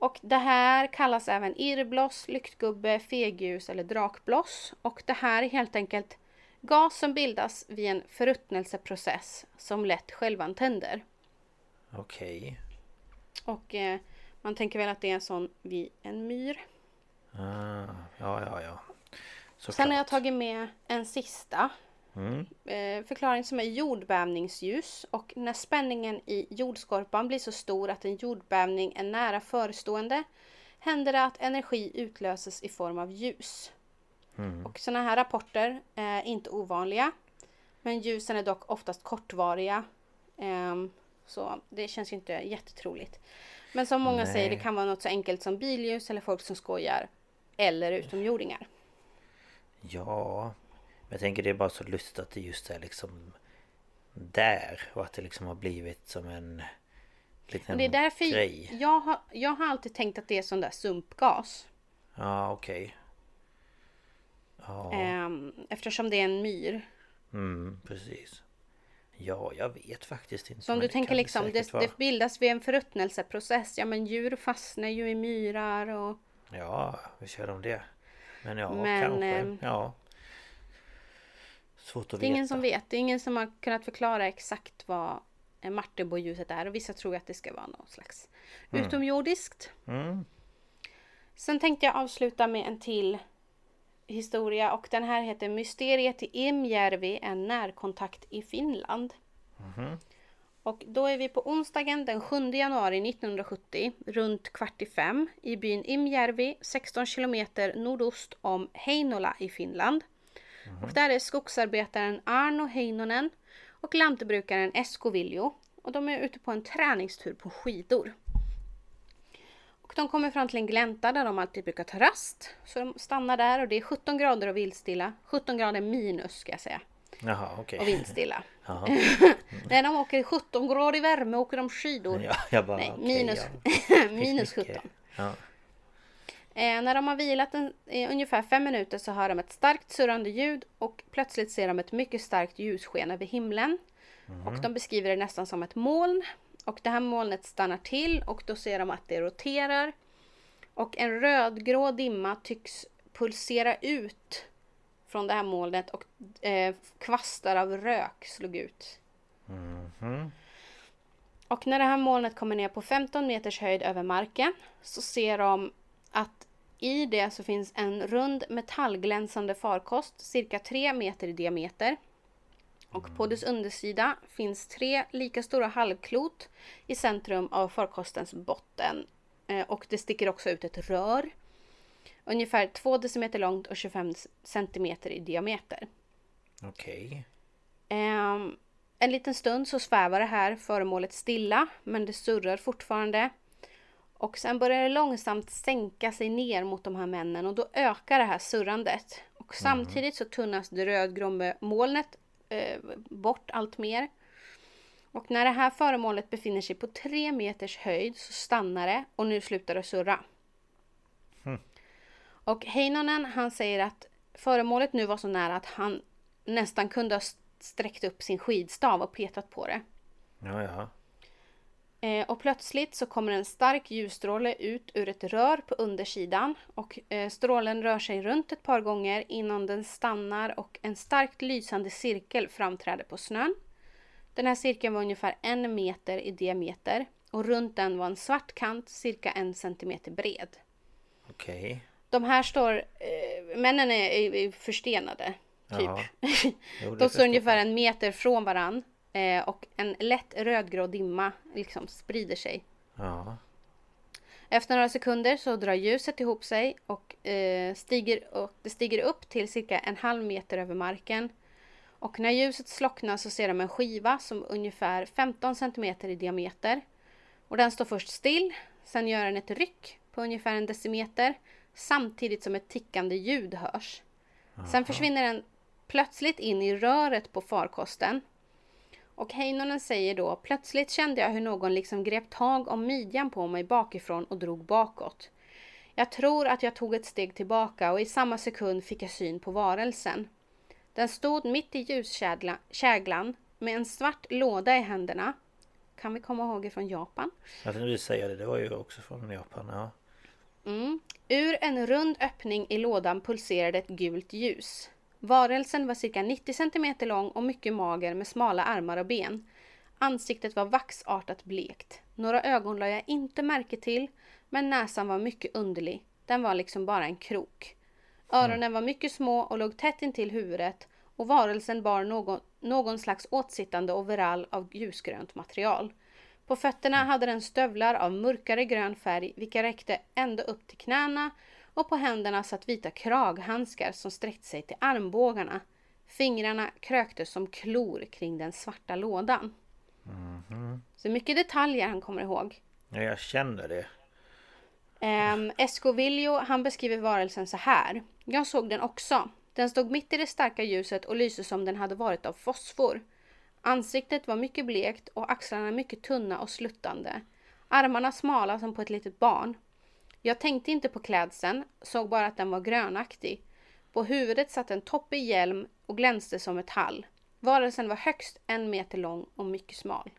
Och det här kallas även irrbloss, lyktgubbe, fegljus eller drakbloss. Och det här är helt enkelt gas som bildas vid en förruttnelseprocess som lätt självantänder. Okej. Och eh, man tänker väl att det är en sån vid en myr. Ah, ja, ja, ja. Såklart. Sen har jag tagit med en sista Eh, förklaring som är jordbävningsljus och när spänningen i jordskorpan blir så stor att en jordbävning är nära förestående händer det att energi utlöses i form av ljus. Och sådana här rapporter är inte ovanliga. Men ljusen är dock oftast kortvariga. Ehm, så det känns ju inte jättetroligt. Men som många säger, det Nej. kan vara något så enkelt som billjus eller folk som skojar. Eller utomjordingar. Ja, jag tänker det är bara så lustigt att det just är liksom där och att det liksom har blivit som en liten det är därför grej. jag har, jag har alltid tänkt att det är sån där sumpgas. Ja, okej. Ja, Ehm, eftersom det är en myr. mm, precis. Ja, jag vet faktiskt inte. Så om du tänker liksom, det, det bildas vid en förruttnelseprocess. Ja men djur fastnar ju i myrar och... Ja, vi kör om det. Men ja, Men, kanske. ehm, ja. Svårt att Det är ingen som vet. Det är ingen som har kunnat förklara exakt vad Martebo-ljuset är. Och vissa tror att det ska vara något slags utomjordiskt. Mm. Sen tänkte jag avsluta med en till historia och den här heter Mysteriet i Imjärvi, en närkontakt i Finland. Och då är vi på onsdagen den 7 januari 1970 runt kvart i fem i byn Imjärvi 16 kilometer nordost om Heinola i Finland. Och där är skogsarbetaren Arno Heinonen och lantbrukaren Esko Viljo. Och de är ute på en träningstur på skidor. Och de kommer fram till en glänta där de alltid brukar ta rast. Så de stannar där och det är 17 grader och vindstilla. 17 grader minus ska jag säga. Jaha, okej. Och vindstilla. *laughs* När de åker i 17 grader i värme åker de skidor. Ja, jag bara Nej, okej, minus, ja. *laughs* minus Mycket. 17. Ja. Eh, när de har vilat en, eh, ungefär fem minuter så hör de ett starkt surrande ljud och plötsligt ser de ett mycket starkt ljussken över himlen. Och de beskriver det nästan som ett moln. Och det här molnet stannar till och då ser de att det roterar. Och en rödgrå dimma tycks pulsera ut från det här molnet och eh, kvastar av rök slog ut. Och när det här molnet kommer ner på 15 meters höjd över marken så ser de att i det så finns en rund metallglänsande farkost cirka 3 meter i diameter. Och på dess undersida finns tre lika stora halvklot i centrum av farkostens botten. Eh, Och det sticker också ut ett rör. Ungefär 2 decimeter långt och 25 centimeter i diameter. Okej. Ehm, en liten stund så svävar det här föremålet stilla, men det surrar fortfarande. Och sen börjar det långsamt sänka sig ner mot de här männen och då ökar det här surrandet. Och samtidigt så tunnas det rödgrå molnet eh, bort allt mer. Och när det här föremålet befinner sig på tre meters höjd så stannar det och nu slutar det surra. Och Heinonen han säger att föremålet nu var så nära att han nästan kunde ha sträckt upp sin skidstav och petat på det. Ja, ja. Och plötsligt så kommer en stark ljusstråle ut ur ett rör på undersidan och eh, strålen rör sig runt ett par gånger innan den stannar och en starkt lysande cirkel framträder på snön. Den här cirkeln var ungefär en meter i diameter och runt den var en svart kant cirka en centimeter bred. Okej. De här står, eh, männen är, är, är förstenade. Typ. Jaha. *laughs* Jo, De står ungefär en meter från varann eh, och en lätt rödgrå dimma liksom sprider sig. Ja. Efter några sekunder så drar ljuset ihop sig och, eh, stiger, och det stiger upp till cirka en halv meter över marken. Och när ljuset slocknar så ser de en skiva som ungefär 15 centimeter i diameter. Och den står först still, sen gör den ett ryck på ungefär en decimeter samtidigt som ett tickande ljud hörs. Sen försvinner den plötsligt in i röret på farkosten. Och Heinonen säger då, plötsligt kände jag hur någon liksom grep tag om midjan på mig bakifrån och drog bakåt. Jag tror att jag tog ett steg tillbaka och i samma sekund fick jag syn på varelsen. Den stod mitt i ljuskäglan med en svart låda i händerna. Kan vi komma ihåg från Japan? Att du säger det, det var ju också från Japan. Ja. Mm. Ur en rund öppning i lådan pulserade ett gult ljus. Varelsen var cirka 90 cm lång och mycket mager med smala armar och ben. Ansiktet var vaxartat blekt. Några ögon la jag inte märke till, men näsan var mycket underlig. Den var liksom bara en krok. Öronen var mycket små och låg tätt intill huvudet och varelsen bar någon, någon slags åtsittande overall av ljusgrönt material. På fötterna hade den stövlar av mörkare grön färg vilka räckte ända upp till knäna och på händerna satt vita kraghandskar som sträckte sig till armbågarna. Fingrarna kröktes som klor kring den svarta lådan. Så mycket detaljer han kommer ihåg. Ja, jag känner det. Um, Escovillo han beskriver varelsen så här. Jag såg den också. Den stod mitt i det starka ljuset och lyste som den hade varit av fosfor. Ansiktet var mycket blekt och axlarna mycket tunna och sluttande. Armarna smala som på ett litet barn. Jag tänkte inte på klädseln, såg bara att den var grönaktig. På huvudet satt en toppig hjälm och glänste som ett hall. Varelsen var högst en meter lång och mycket smal.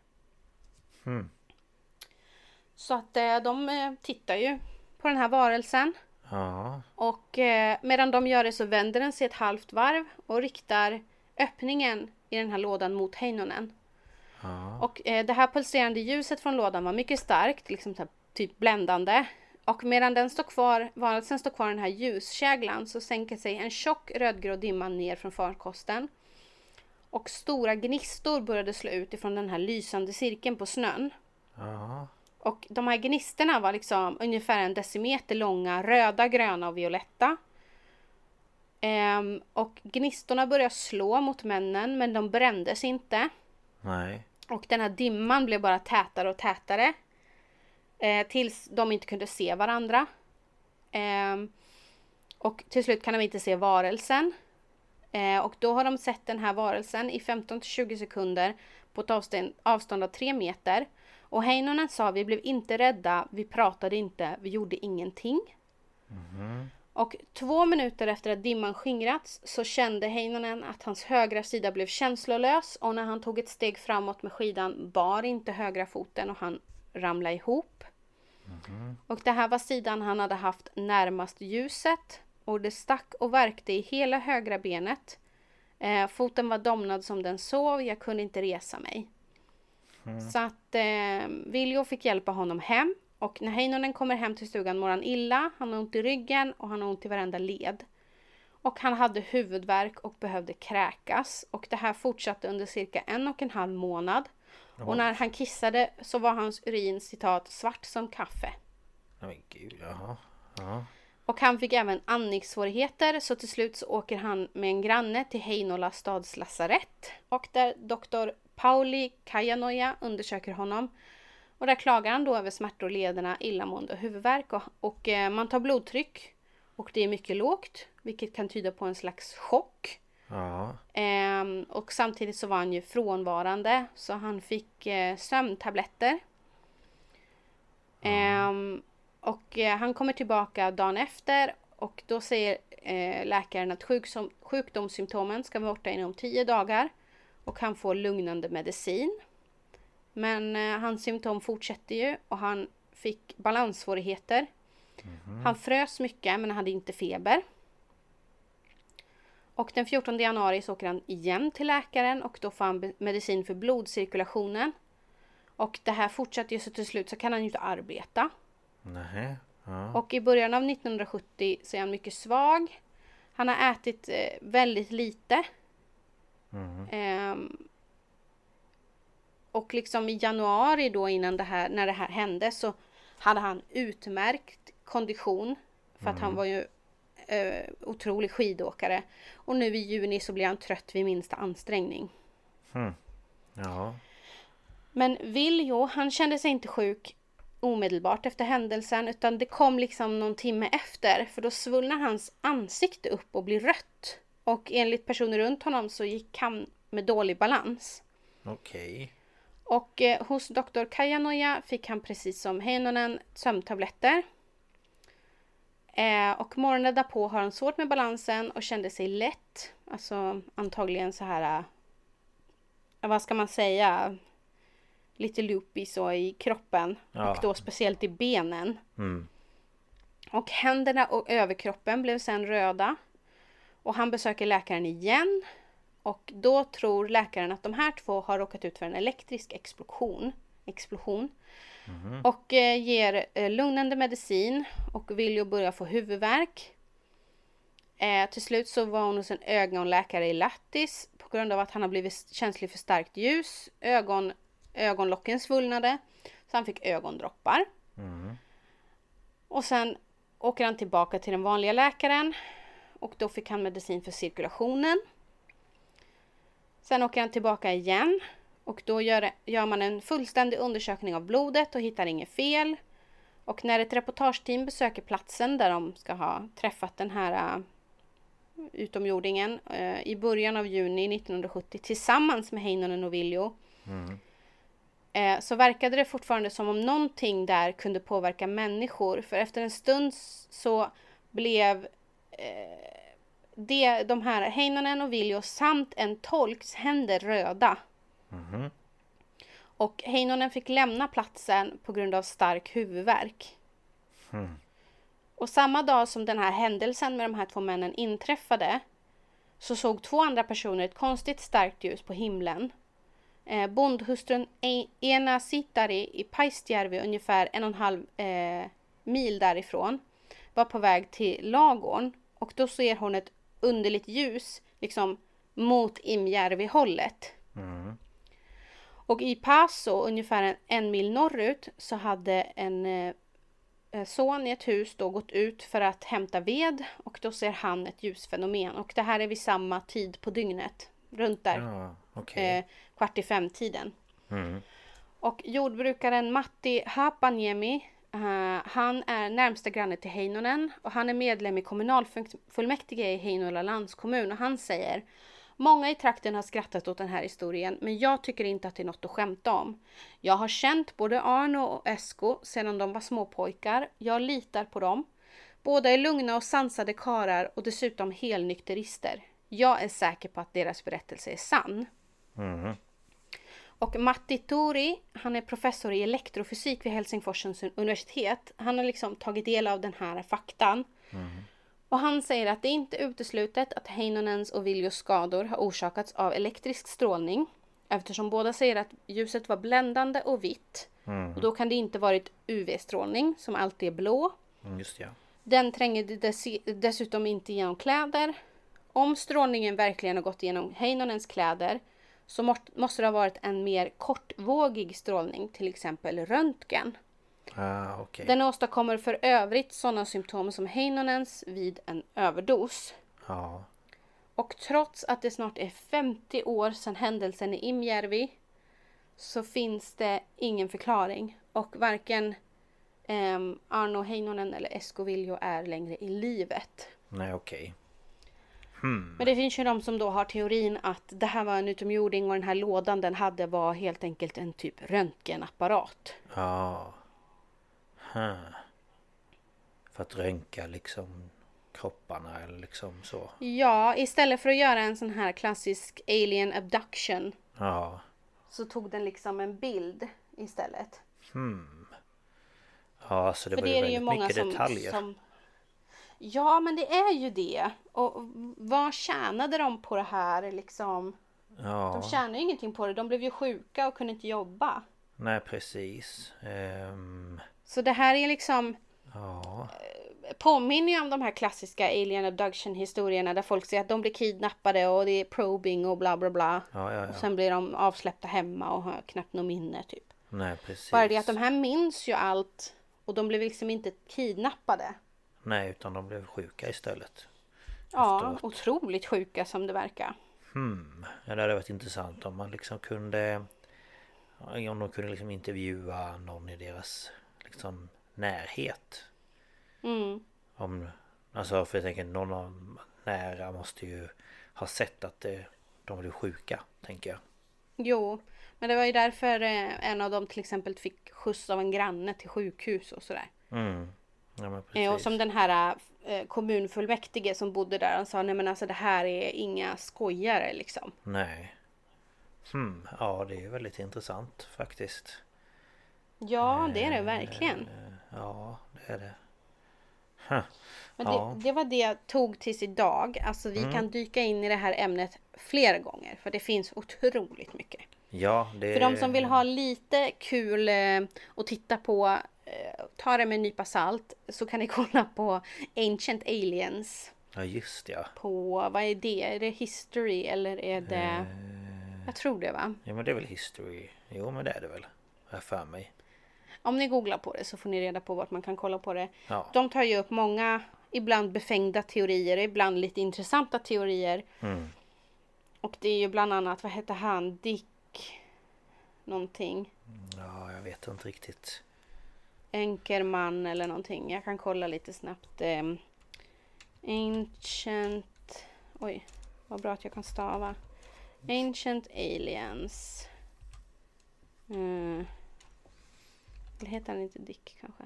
Hmm. Så att eh, de eh, tittar ju på den här varelsen. Ja. Och eh, medan de gör det så vänder den sig ett halvt varv och riktar öppningen i den här lådan mot Heinonen. Ja. Och det här pulserande ljuset från lådan var mycket starkt, liksom typ bländande. Och medan den står kvar, varelsen står kvar i den här ljuskäglan så sänker sig en tjock rödgrå dimma ner från farkosten. Och stora gnistor började slå ut ifrån den här lysande cirkeln på snön. Ja. Och de här gnistorna var liksom ungefär en decimeter långa, röda, gröna och violetta. Ehm, och gnistorna började slå mot männen men de brändes inte. Nej. Och den här dimman blev bara tätare och tätare. Eh, tills de inte kunde se varandra. Ehm, och till slut kan de inte se varelsen. Eh, och då har de sett den här varelsen i 15-20 sekunder på ett avstånd, avstånd av 3 meter. Och Heinonen sa vi blev inte rädda, vi pratade inte, vi gjorde ingenting. Och två minuter efter att dimman skingrats så kände Heinonen att hans högra sida blev känslolös och när han tog ett steg framåt med skidan bar inte högra foten och han ramlade ihop. Och det här var sidan han hade haft närmast ljuset och det stack och värkte i hela högra benet. Eh, foten var domnad som den sov, jag kunde inte resa mig. Så att eh, Viljo fick hjälpa honom hem. Och när Heinonen kommer hem till stugan mår han illa, han har ont i ryggen och han har ont i varenda led. Och han hade huvudvärk och behövde kräkas. Och det här fortsatte under cirka en och en halv månad. Och när han kissade så var hans urin citat svart som kaffe. Nej men gud, jaha. Ja. Och han fick även andningssvårigheter så till slut så åker han med en granne till Heinola stads lasarett. Och där doktor Pauli Kajanoja undersöker honom. Och där klagar han då över smärtor lederna, illamående och huvudvärk. Och, och eh, man tar blodtryck. Och det är mycket lågt, vilket kan tyda på en slags chock. Ja. Ehm, och samtidigt så var han ju frånvarande så han fick eh, sömntabletter. Ehm, och eh, han kommer tillbaka dagen efter och då säger eh, läkaren att sjuksom, sjukdomssymptomen ska vara borta inom 10 dagar och han får lugnande medicin. Men eh, hans symptom fortsätter ju och han fick balanssvårigheter. Han frös mycket men hade inte feber. Och den 14 januari så åker han igen till läkaren och då får han medicin för blodcirkulationen. Och det här fortsätter ju så till slut så kan han ju inte arbeta. Nej. Ja. Och i början av 1970 så är han mycket svag. Han har ätit eh, väldigt lite. Ehm, och liksom i januari då innan det här, när det här hände så hade han utmärkt kondition. För att han var ju eh, otrolig skidåkare. Och nu i juni så blir han trött vid minsta ansträngning. Ja. Men Viljo, han kände sig inte sjuk omedelbart efter händelsen utan det kom liksom någon timme efter för då svullnar hans ansikte upp och blir rött. Och enligt personer runt honom så gick han med dålig balans. Okej. Och eh, hos doktor Kajanoja fick han precis som Heinonen sömntabletter. Eh, och morgonen därpå har han svårt med balansen och kände sig lätt. Alltså antagligen så här... Eh, vad ska man säga? Lite loopy så i kroppen. Ja. Och då speciellt i benen. Mm. Och händerna och överkroppen blev sen röda. Och han besöker läkaren igen. Och då tror läkaren att de här två har råkat ut för en elektrisk explosion. explosion. Och eh, ger eh, lugnande medicin och Viljo börjar få huvudvärk. Eh, till slut så var hon hos en ögonläkare i Lattis på grund av att han har blivit känslig för starkt ljus. Ögon, ögonlocken svullnade. Så han fick ögondroppar. Och sen åker han tillbaka till den vanliga läkaren. Och då fick han medicin för cirkulationen. Sen åker han tillbaka igen. Och då gör, gör man en fullständig undersökning av blodet och hittar inget fel. Och när ett reportageteam besöker platsen där de ska ha träffat den här uh, utomjordingen uh, i början av juni 1970 tillsammans med Heinonen och Viljo. Eh, så verkade det fortfarande som om någonting där kunde påverka människor. För efter en stund så blev det, de här Heinonen och Viljo samt en tolks händer röda. Och Heinonen fick lämna platsen på grund av stark huvudvärk. Och samma dag som den här händelsen med de här två männen inträffade så såg två andra personer ett konstigt starkt ljus på himlen. Eh, bondhustrun E- Ena Sittari i Paistjärvi ungefär en och en halv eh, mil därifrån var på väg till lagården och då ser hon ett underligt ljus liksom mot Imjärvi-hållet. Och i Paso, ungefär en, en mil norrut, så hade en eh, son i ett hus då gått ut för att hämta ved och då ser han ett ljusfenomen. Och det här är vid samma tid på dygnet, runt där, Ja, okej. eh, kvart i fem-tiden. Och jordbrukaren Matti Hapaniemi, eh, han är närmsta granne till Heinonen och han är medlem i kommunalfullmäktige i Heinola landskommun och han säger Många i trakten har skrattat åt den här historien, men jag tycker inte att det är något att skämta om. Jag har känt både Arno och Esko sedan de var småpojkar. Jag litar på dem. Båda är lugna och sansade karar och dessutom helnykterister. Jag är säker på att deras berättelse är sann. Och Matti Tori, han är professor i elektrofysik vid Helsingforsens universitet. Han har liksom tagit del av den här faktan. Och han säger att det är inte uteslutet att Heinonens och Viljos skador har orsakats av elektrisk strålning. Eftersom båda säger att ljuset var bländande och vitt. Och då kan det inte varit UV-strålning som alltid är blå. Mm, Just ja. Den tränger dess- dessutom inte genom kläder. Om strålningen verkligen har gått igenom Heinonens kläder så måste det ha varit en mer kortvågig strålning, till exempel röntgen. Ah, okej. Den åstadkommer för övrigt sådana symptom som Heinonens vid en överdos. Ja. Och trots att det snart är 50 år sedan händelsen i Imjärvi så finns det ingen förklaring. Och varken ehm, Arno Heinonen eller Esko Viljo är längre i livet. Nej, okej. Men det finns ju de som då har teorin att det här var en utomjording och den här lådan den hade var helt enkelt en typ röntgenapparat. Ja. Huh. För att röntga liksom kropparna eller liksom så. Ja, istället för att göra en sån här klassisk alien abduction Ja. så tog den liksom en bild istället. Ja, så det För var det ju är det ju väldigt många mycket som, detaljer. som... Ja, men det är ju det. Och vad tjänade de på det här liksom? Ja. De tjänade ju ingenting på det. De blev ju sjuka och kunde inte jobba. Nej, precis. Ehm, Så det här är liksom ja. påminner ju om de här klassiska alien abduction historierna där folk säger att de blir kidnappade och det är probing och bla bla bla. Ja, ja, Och sen blir de avsläppta hemma och har knappt något minne typ. Nej, precis. Bara det att de här minns ju allt och de blev liksom inte kidnappade. Nej, utan de blev sjuka istället. Ja, Efteråt. otroligt sjuka som det verkar. Hmm. Ja, det hade varit intressant om man liksom kunde... Om de kunde liksom intervjua någon i deras liksom närhet. Mm. Om... Alltså för jag tänker någon av nära måste ju ha sett att det, de blev sjuka, tänker jag. Jo, men det var ju därför eh, en av dem till exempel fick skjuts av en granne till sjukhus och sådär. Mm. Ja. Eh, och som den här eh, kommunfullmäktige som bodde där, han sa nej men alltså det här är inga skojare liksom. Nej. Hmm. Ja, det är väldigt intressant faktiskt. Ja, det är det verkligen. Eh, Ja, det är det. Huh. Men *laughs* ja. Mm. det, det var det jag tog tills idag. Alltså vi kan dyka in i det här ämnet flera gånger. För det finns otroligt mycket. Ja, det För de som vill ha lite kul eh, och titta på, eh, ta det med en nypa salt, så kan ni *laughs* kolla på Ancient Aliens. Ja just ja. på, vad är det? Är det history eller är det... Eh. Jag tror det va? Ja men det är väl history. Jo men det är det väl. Jag för mig. Om ni googlar på det så får ni reda på vart man kan kolla på det. Ja. De tar ju upp många, ibland befängda teorier, ibland lite intressanta teorier. Mm. Och det är ju bland annat, vad heter han? Dick någonting. Ja jag vet inte riktigt. Enkerman eller någonting. Jag kan kolla lite snabbt. Ehm, Ancient... Oj, vad bra att jag kan stava. Ancient Aliens. Mm. Eller heter han inte Dick kanske?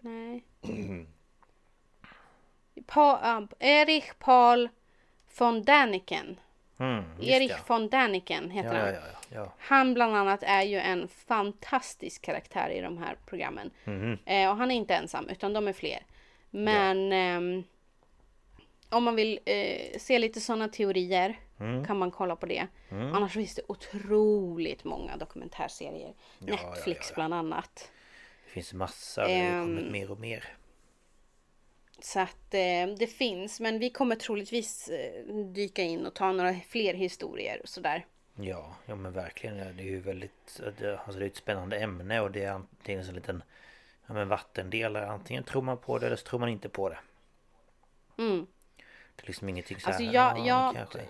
Nej. *clears throat* Pa, ah, Erich Paul von Däniken. Mm, Erich ja. von Däniken heter Ja, han. ja. Han bland annat är ju en fantastisk karaktär i de här programmen. Mhm. Eh, och han är inte ensam utan de är fler. Men ehm, om man vill eh, se lite sådana teorier Mm. kan man kolla på det. Annars finns det otroligt många dokumentärserier. Ja, Netflix ja, ja. bland annat. Det finns massa. Det har Ehm. kommit mer och mer. Så att eh, det finns men vi kommer troligtvis eh, dyka in och ta några fler historier och sådär. Ja, ja men verkligen. Det är ju väldigt... det- Alltså det är ett spännande ämne och det är antingen en liten ja, men vattendelare. Antingen tror man på det eller så tror man inte på det. Mm. Det är liksom ingenting så här... Alltså, jag- ja, jag- kanske.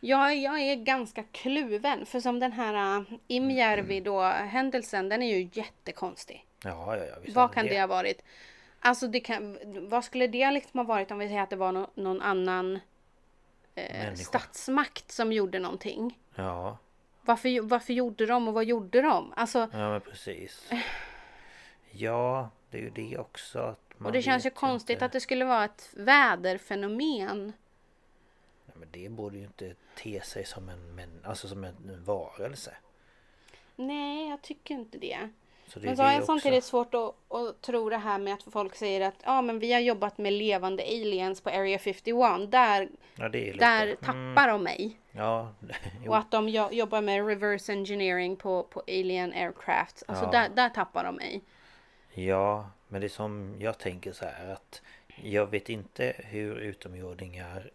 Ja, jag är ganska kluven. För som den här uh, Imjärvi då händelsen, den är ju jättekonstig. Ja, ja, ja. visst Vad kan det ha varit? Alltså det kan, vad skulle det liksom ha varit om vi säger att det var nå- någon annan eh, statsmakt som gjorde någonting? Ja, Varför, varför gjorde de och vad gjorde de? Alltså, ja men precis. Ja, det är ju det också. Och det känns ju konstigt inte. att det skulle vara ett väderfenomen. Men det borde ju inte te sig som en, men, alltså som en varelse. Nej, jag tycker inte det. Så det Men så har jag samtidigt svårt att, att tro det här med att folk säger att ja, men vi har jobbat med levande aliens på Area 51. Där, Ja, där tappar de mig. Ja, *laughs* Och att de jo- jobbar med reverse engineering på, på alien aircraft. Alltså Ja. där, där tappar de mig. Ja, men det är som jag tänker så här att jag vet inte hur utomjordingar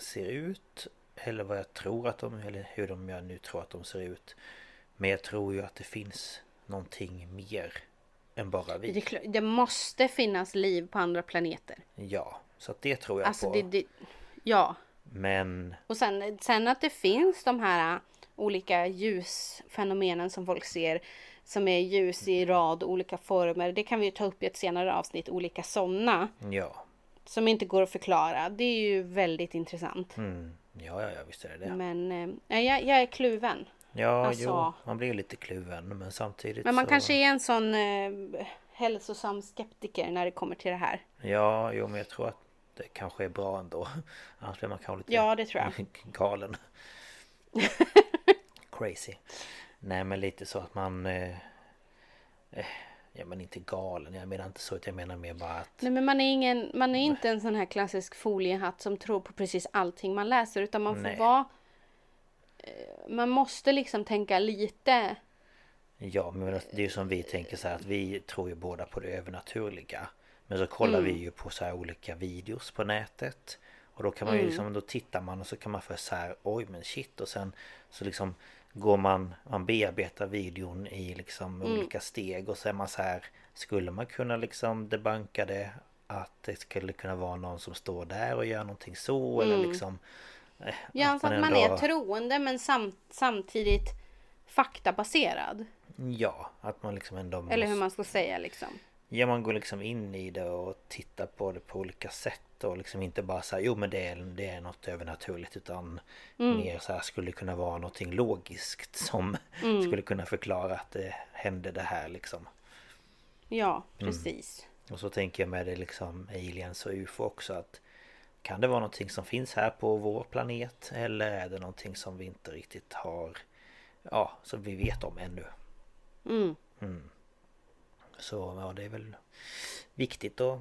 ser ut eller vad jag tror att de, eller hur de jag nu tror att de ser ut. Men jag tror ju att det finns någonting mer än bara Det, vi. klart- det måste finnas liv på andra planeter. Ja, så att det tror jag Alltså på. det, det, ja. Men Och sen, sen att det finns de här äh, olika ljusfenomenen som folk ser. Som är ljus i rad, olika former. Det kan vi ju ta upp i ett senare avsnitt. Olika sådana. ja, Som inte går att förklara. Det är ju väldigt intressant. mm, ja, ja, ja, visst är det det. Men äh, jag, jag är kluven. Ja, alltså- jo, man blir lite kluven men samtidigt Men man så... kanske är en sån äh, hälsosam skeptiker när det kommer till det här. Ja, jo men jag tror att det kanske är bra ändå. *laughs* Annars blir man kanske lite Ja, det tror jag. *laughs* galen. *laughs* Crazy. Nej men lite så att man... Eh, eh, ja men inte galen. Jag menar inte så. utan Jag menar mer bara att... Nej men man är, ingen, man är inte en sån här klassisk foliehatt som tror på precis allting man läser utan man får Nej. vara eh, Man måste liksom tänka lite Ja men det är ju som vi tänker så här att vi tror ju båda på det övernaturliga. Men så kollar Mm. vi ju på så här olika videos på nätet. Och då kan man Mm. ju liksom, då tittar man och så kan man få så här oj men shit och sen så liksom går man, man bearbetar videon i liksom Mm. olika steg och så är man så här Skulle man kunna liksom debanka det Att det skulle kunna vara någon som står där och gör någonting så eller liksom eh, Mm. Ja att man ändå- är troende men sam, samtidigt faktabaserad Ja, att man liksom ändå Eller hur man ska säga liksom Ja man går liksom in i det och tittar på det på olika sätt och liksom inte bara säga jo men det är, det är något övernaturligt utan mer så här skulle kunna vara någonting logiskt som *laughs* skulle kunna förklara att det hände det här liksom. Ja precis Och så tänker jag med det liksom aliens och ufo också att kan det vara någonting som finns här på vår planet eller är det någonting som vi inte riktigt har ja som vi vet om ännu. mm. Så ja, det är väl viktigt att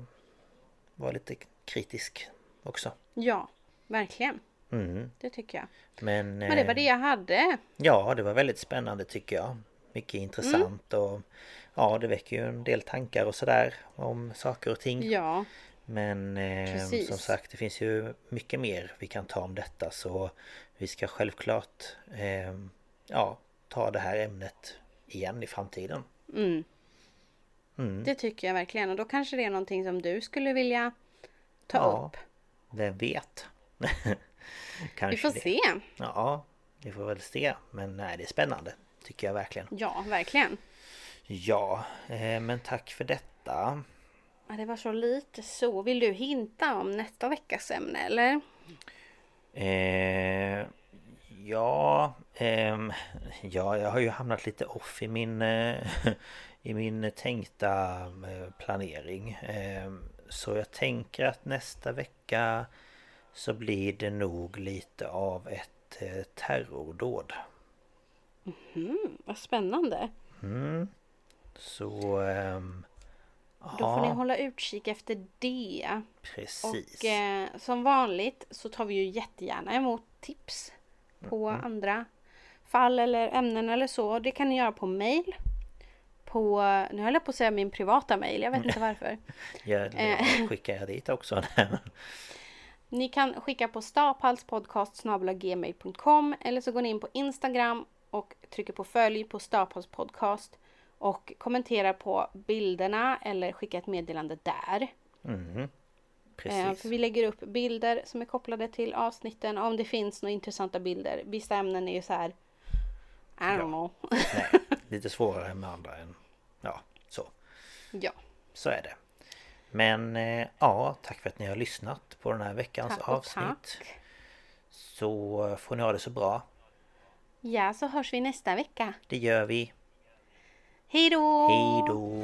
vara lite kritisk också. Ja verkligen Mm. Det tycker jag Men, Men det var eh, det jag hade Ja, det var väldigt spännande tycker jag. Mycket intressant och ja, det väcker ju en del tankar och sådär om saker och ting. Ja Men eh, som sagt det finns ju mycket mer vi kan ta om detta så vi ska självklart eh, ja, ta det här ämnet igen i framtiden. Mm. Mm. Det tycker jag verkligen och då kanske det är någonting som du skulle vilja ta ja, upp. Vem vet? *laughs* vi får det. se. Ja, vi får väl se. Men nej, det är spännande. Tycker jag verkligen. Ja, verkligen. Ja, eh, men tack för detta. Ja, det var så lite så. Vill du hinta om nästa veckas ämne eller? Eh, ja, eh, ja, jag har ju hamnat lite off i min, eh, *laughs* i min tänkta eh, planering. Så jag tänker att nästa vecka så blir det nog lite av ett eh, terrordåd. Mm, vad spännande! Mm. Så... Ähm, Då får ni hålla utkik efter det. Precis. Och eh, som vanligt så tar vi ju jättegärna emot tips på mm. andra fall eller ämnen eller så. Det kan ni göra på mail. På, nu höll jag på att säga min privata mail, jag vet inte varför. ja, det skickar jag dit också. *laughs* ni kan skicka på staphalspodcast.gmail.com eller så går ni in på Instagram och trycker på följ på Staphalspodcast podcast och kommenterar på bilderna eller skicka ett meddelande där. Mm. Precis. för vi lägger upp bilder som är kopplade till avsnitten om det finns några intressanta bilder. Vissa ämnen är ju så här I don't ja. know. Nej, *laughs* lite svårare med andra än Ja, så. Ja. Så är det. Men eh, ja, tack för att ni har lyssnat på den här veckans tack avsnitt. Tack. Så får ni ha det så bra. Ja, så hörs vi nästa vecka. Det gör vi. Hej då! Hej då!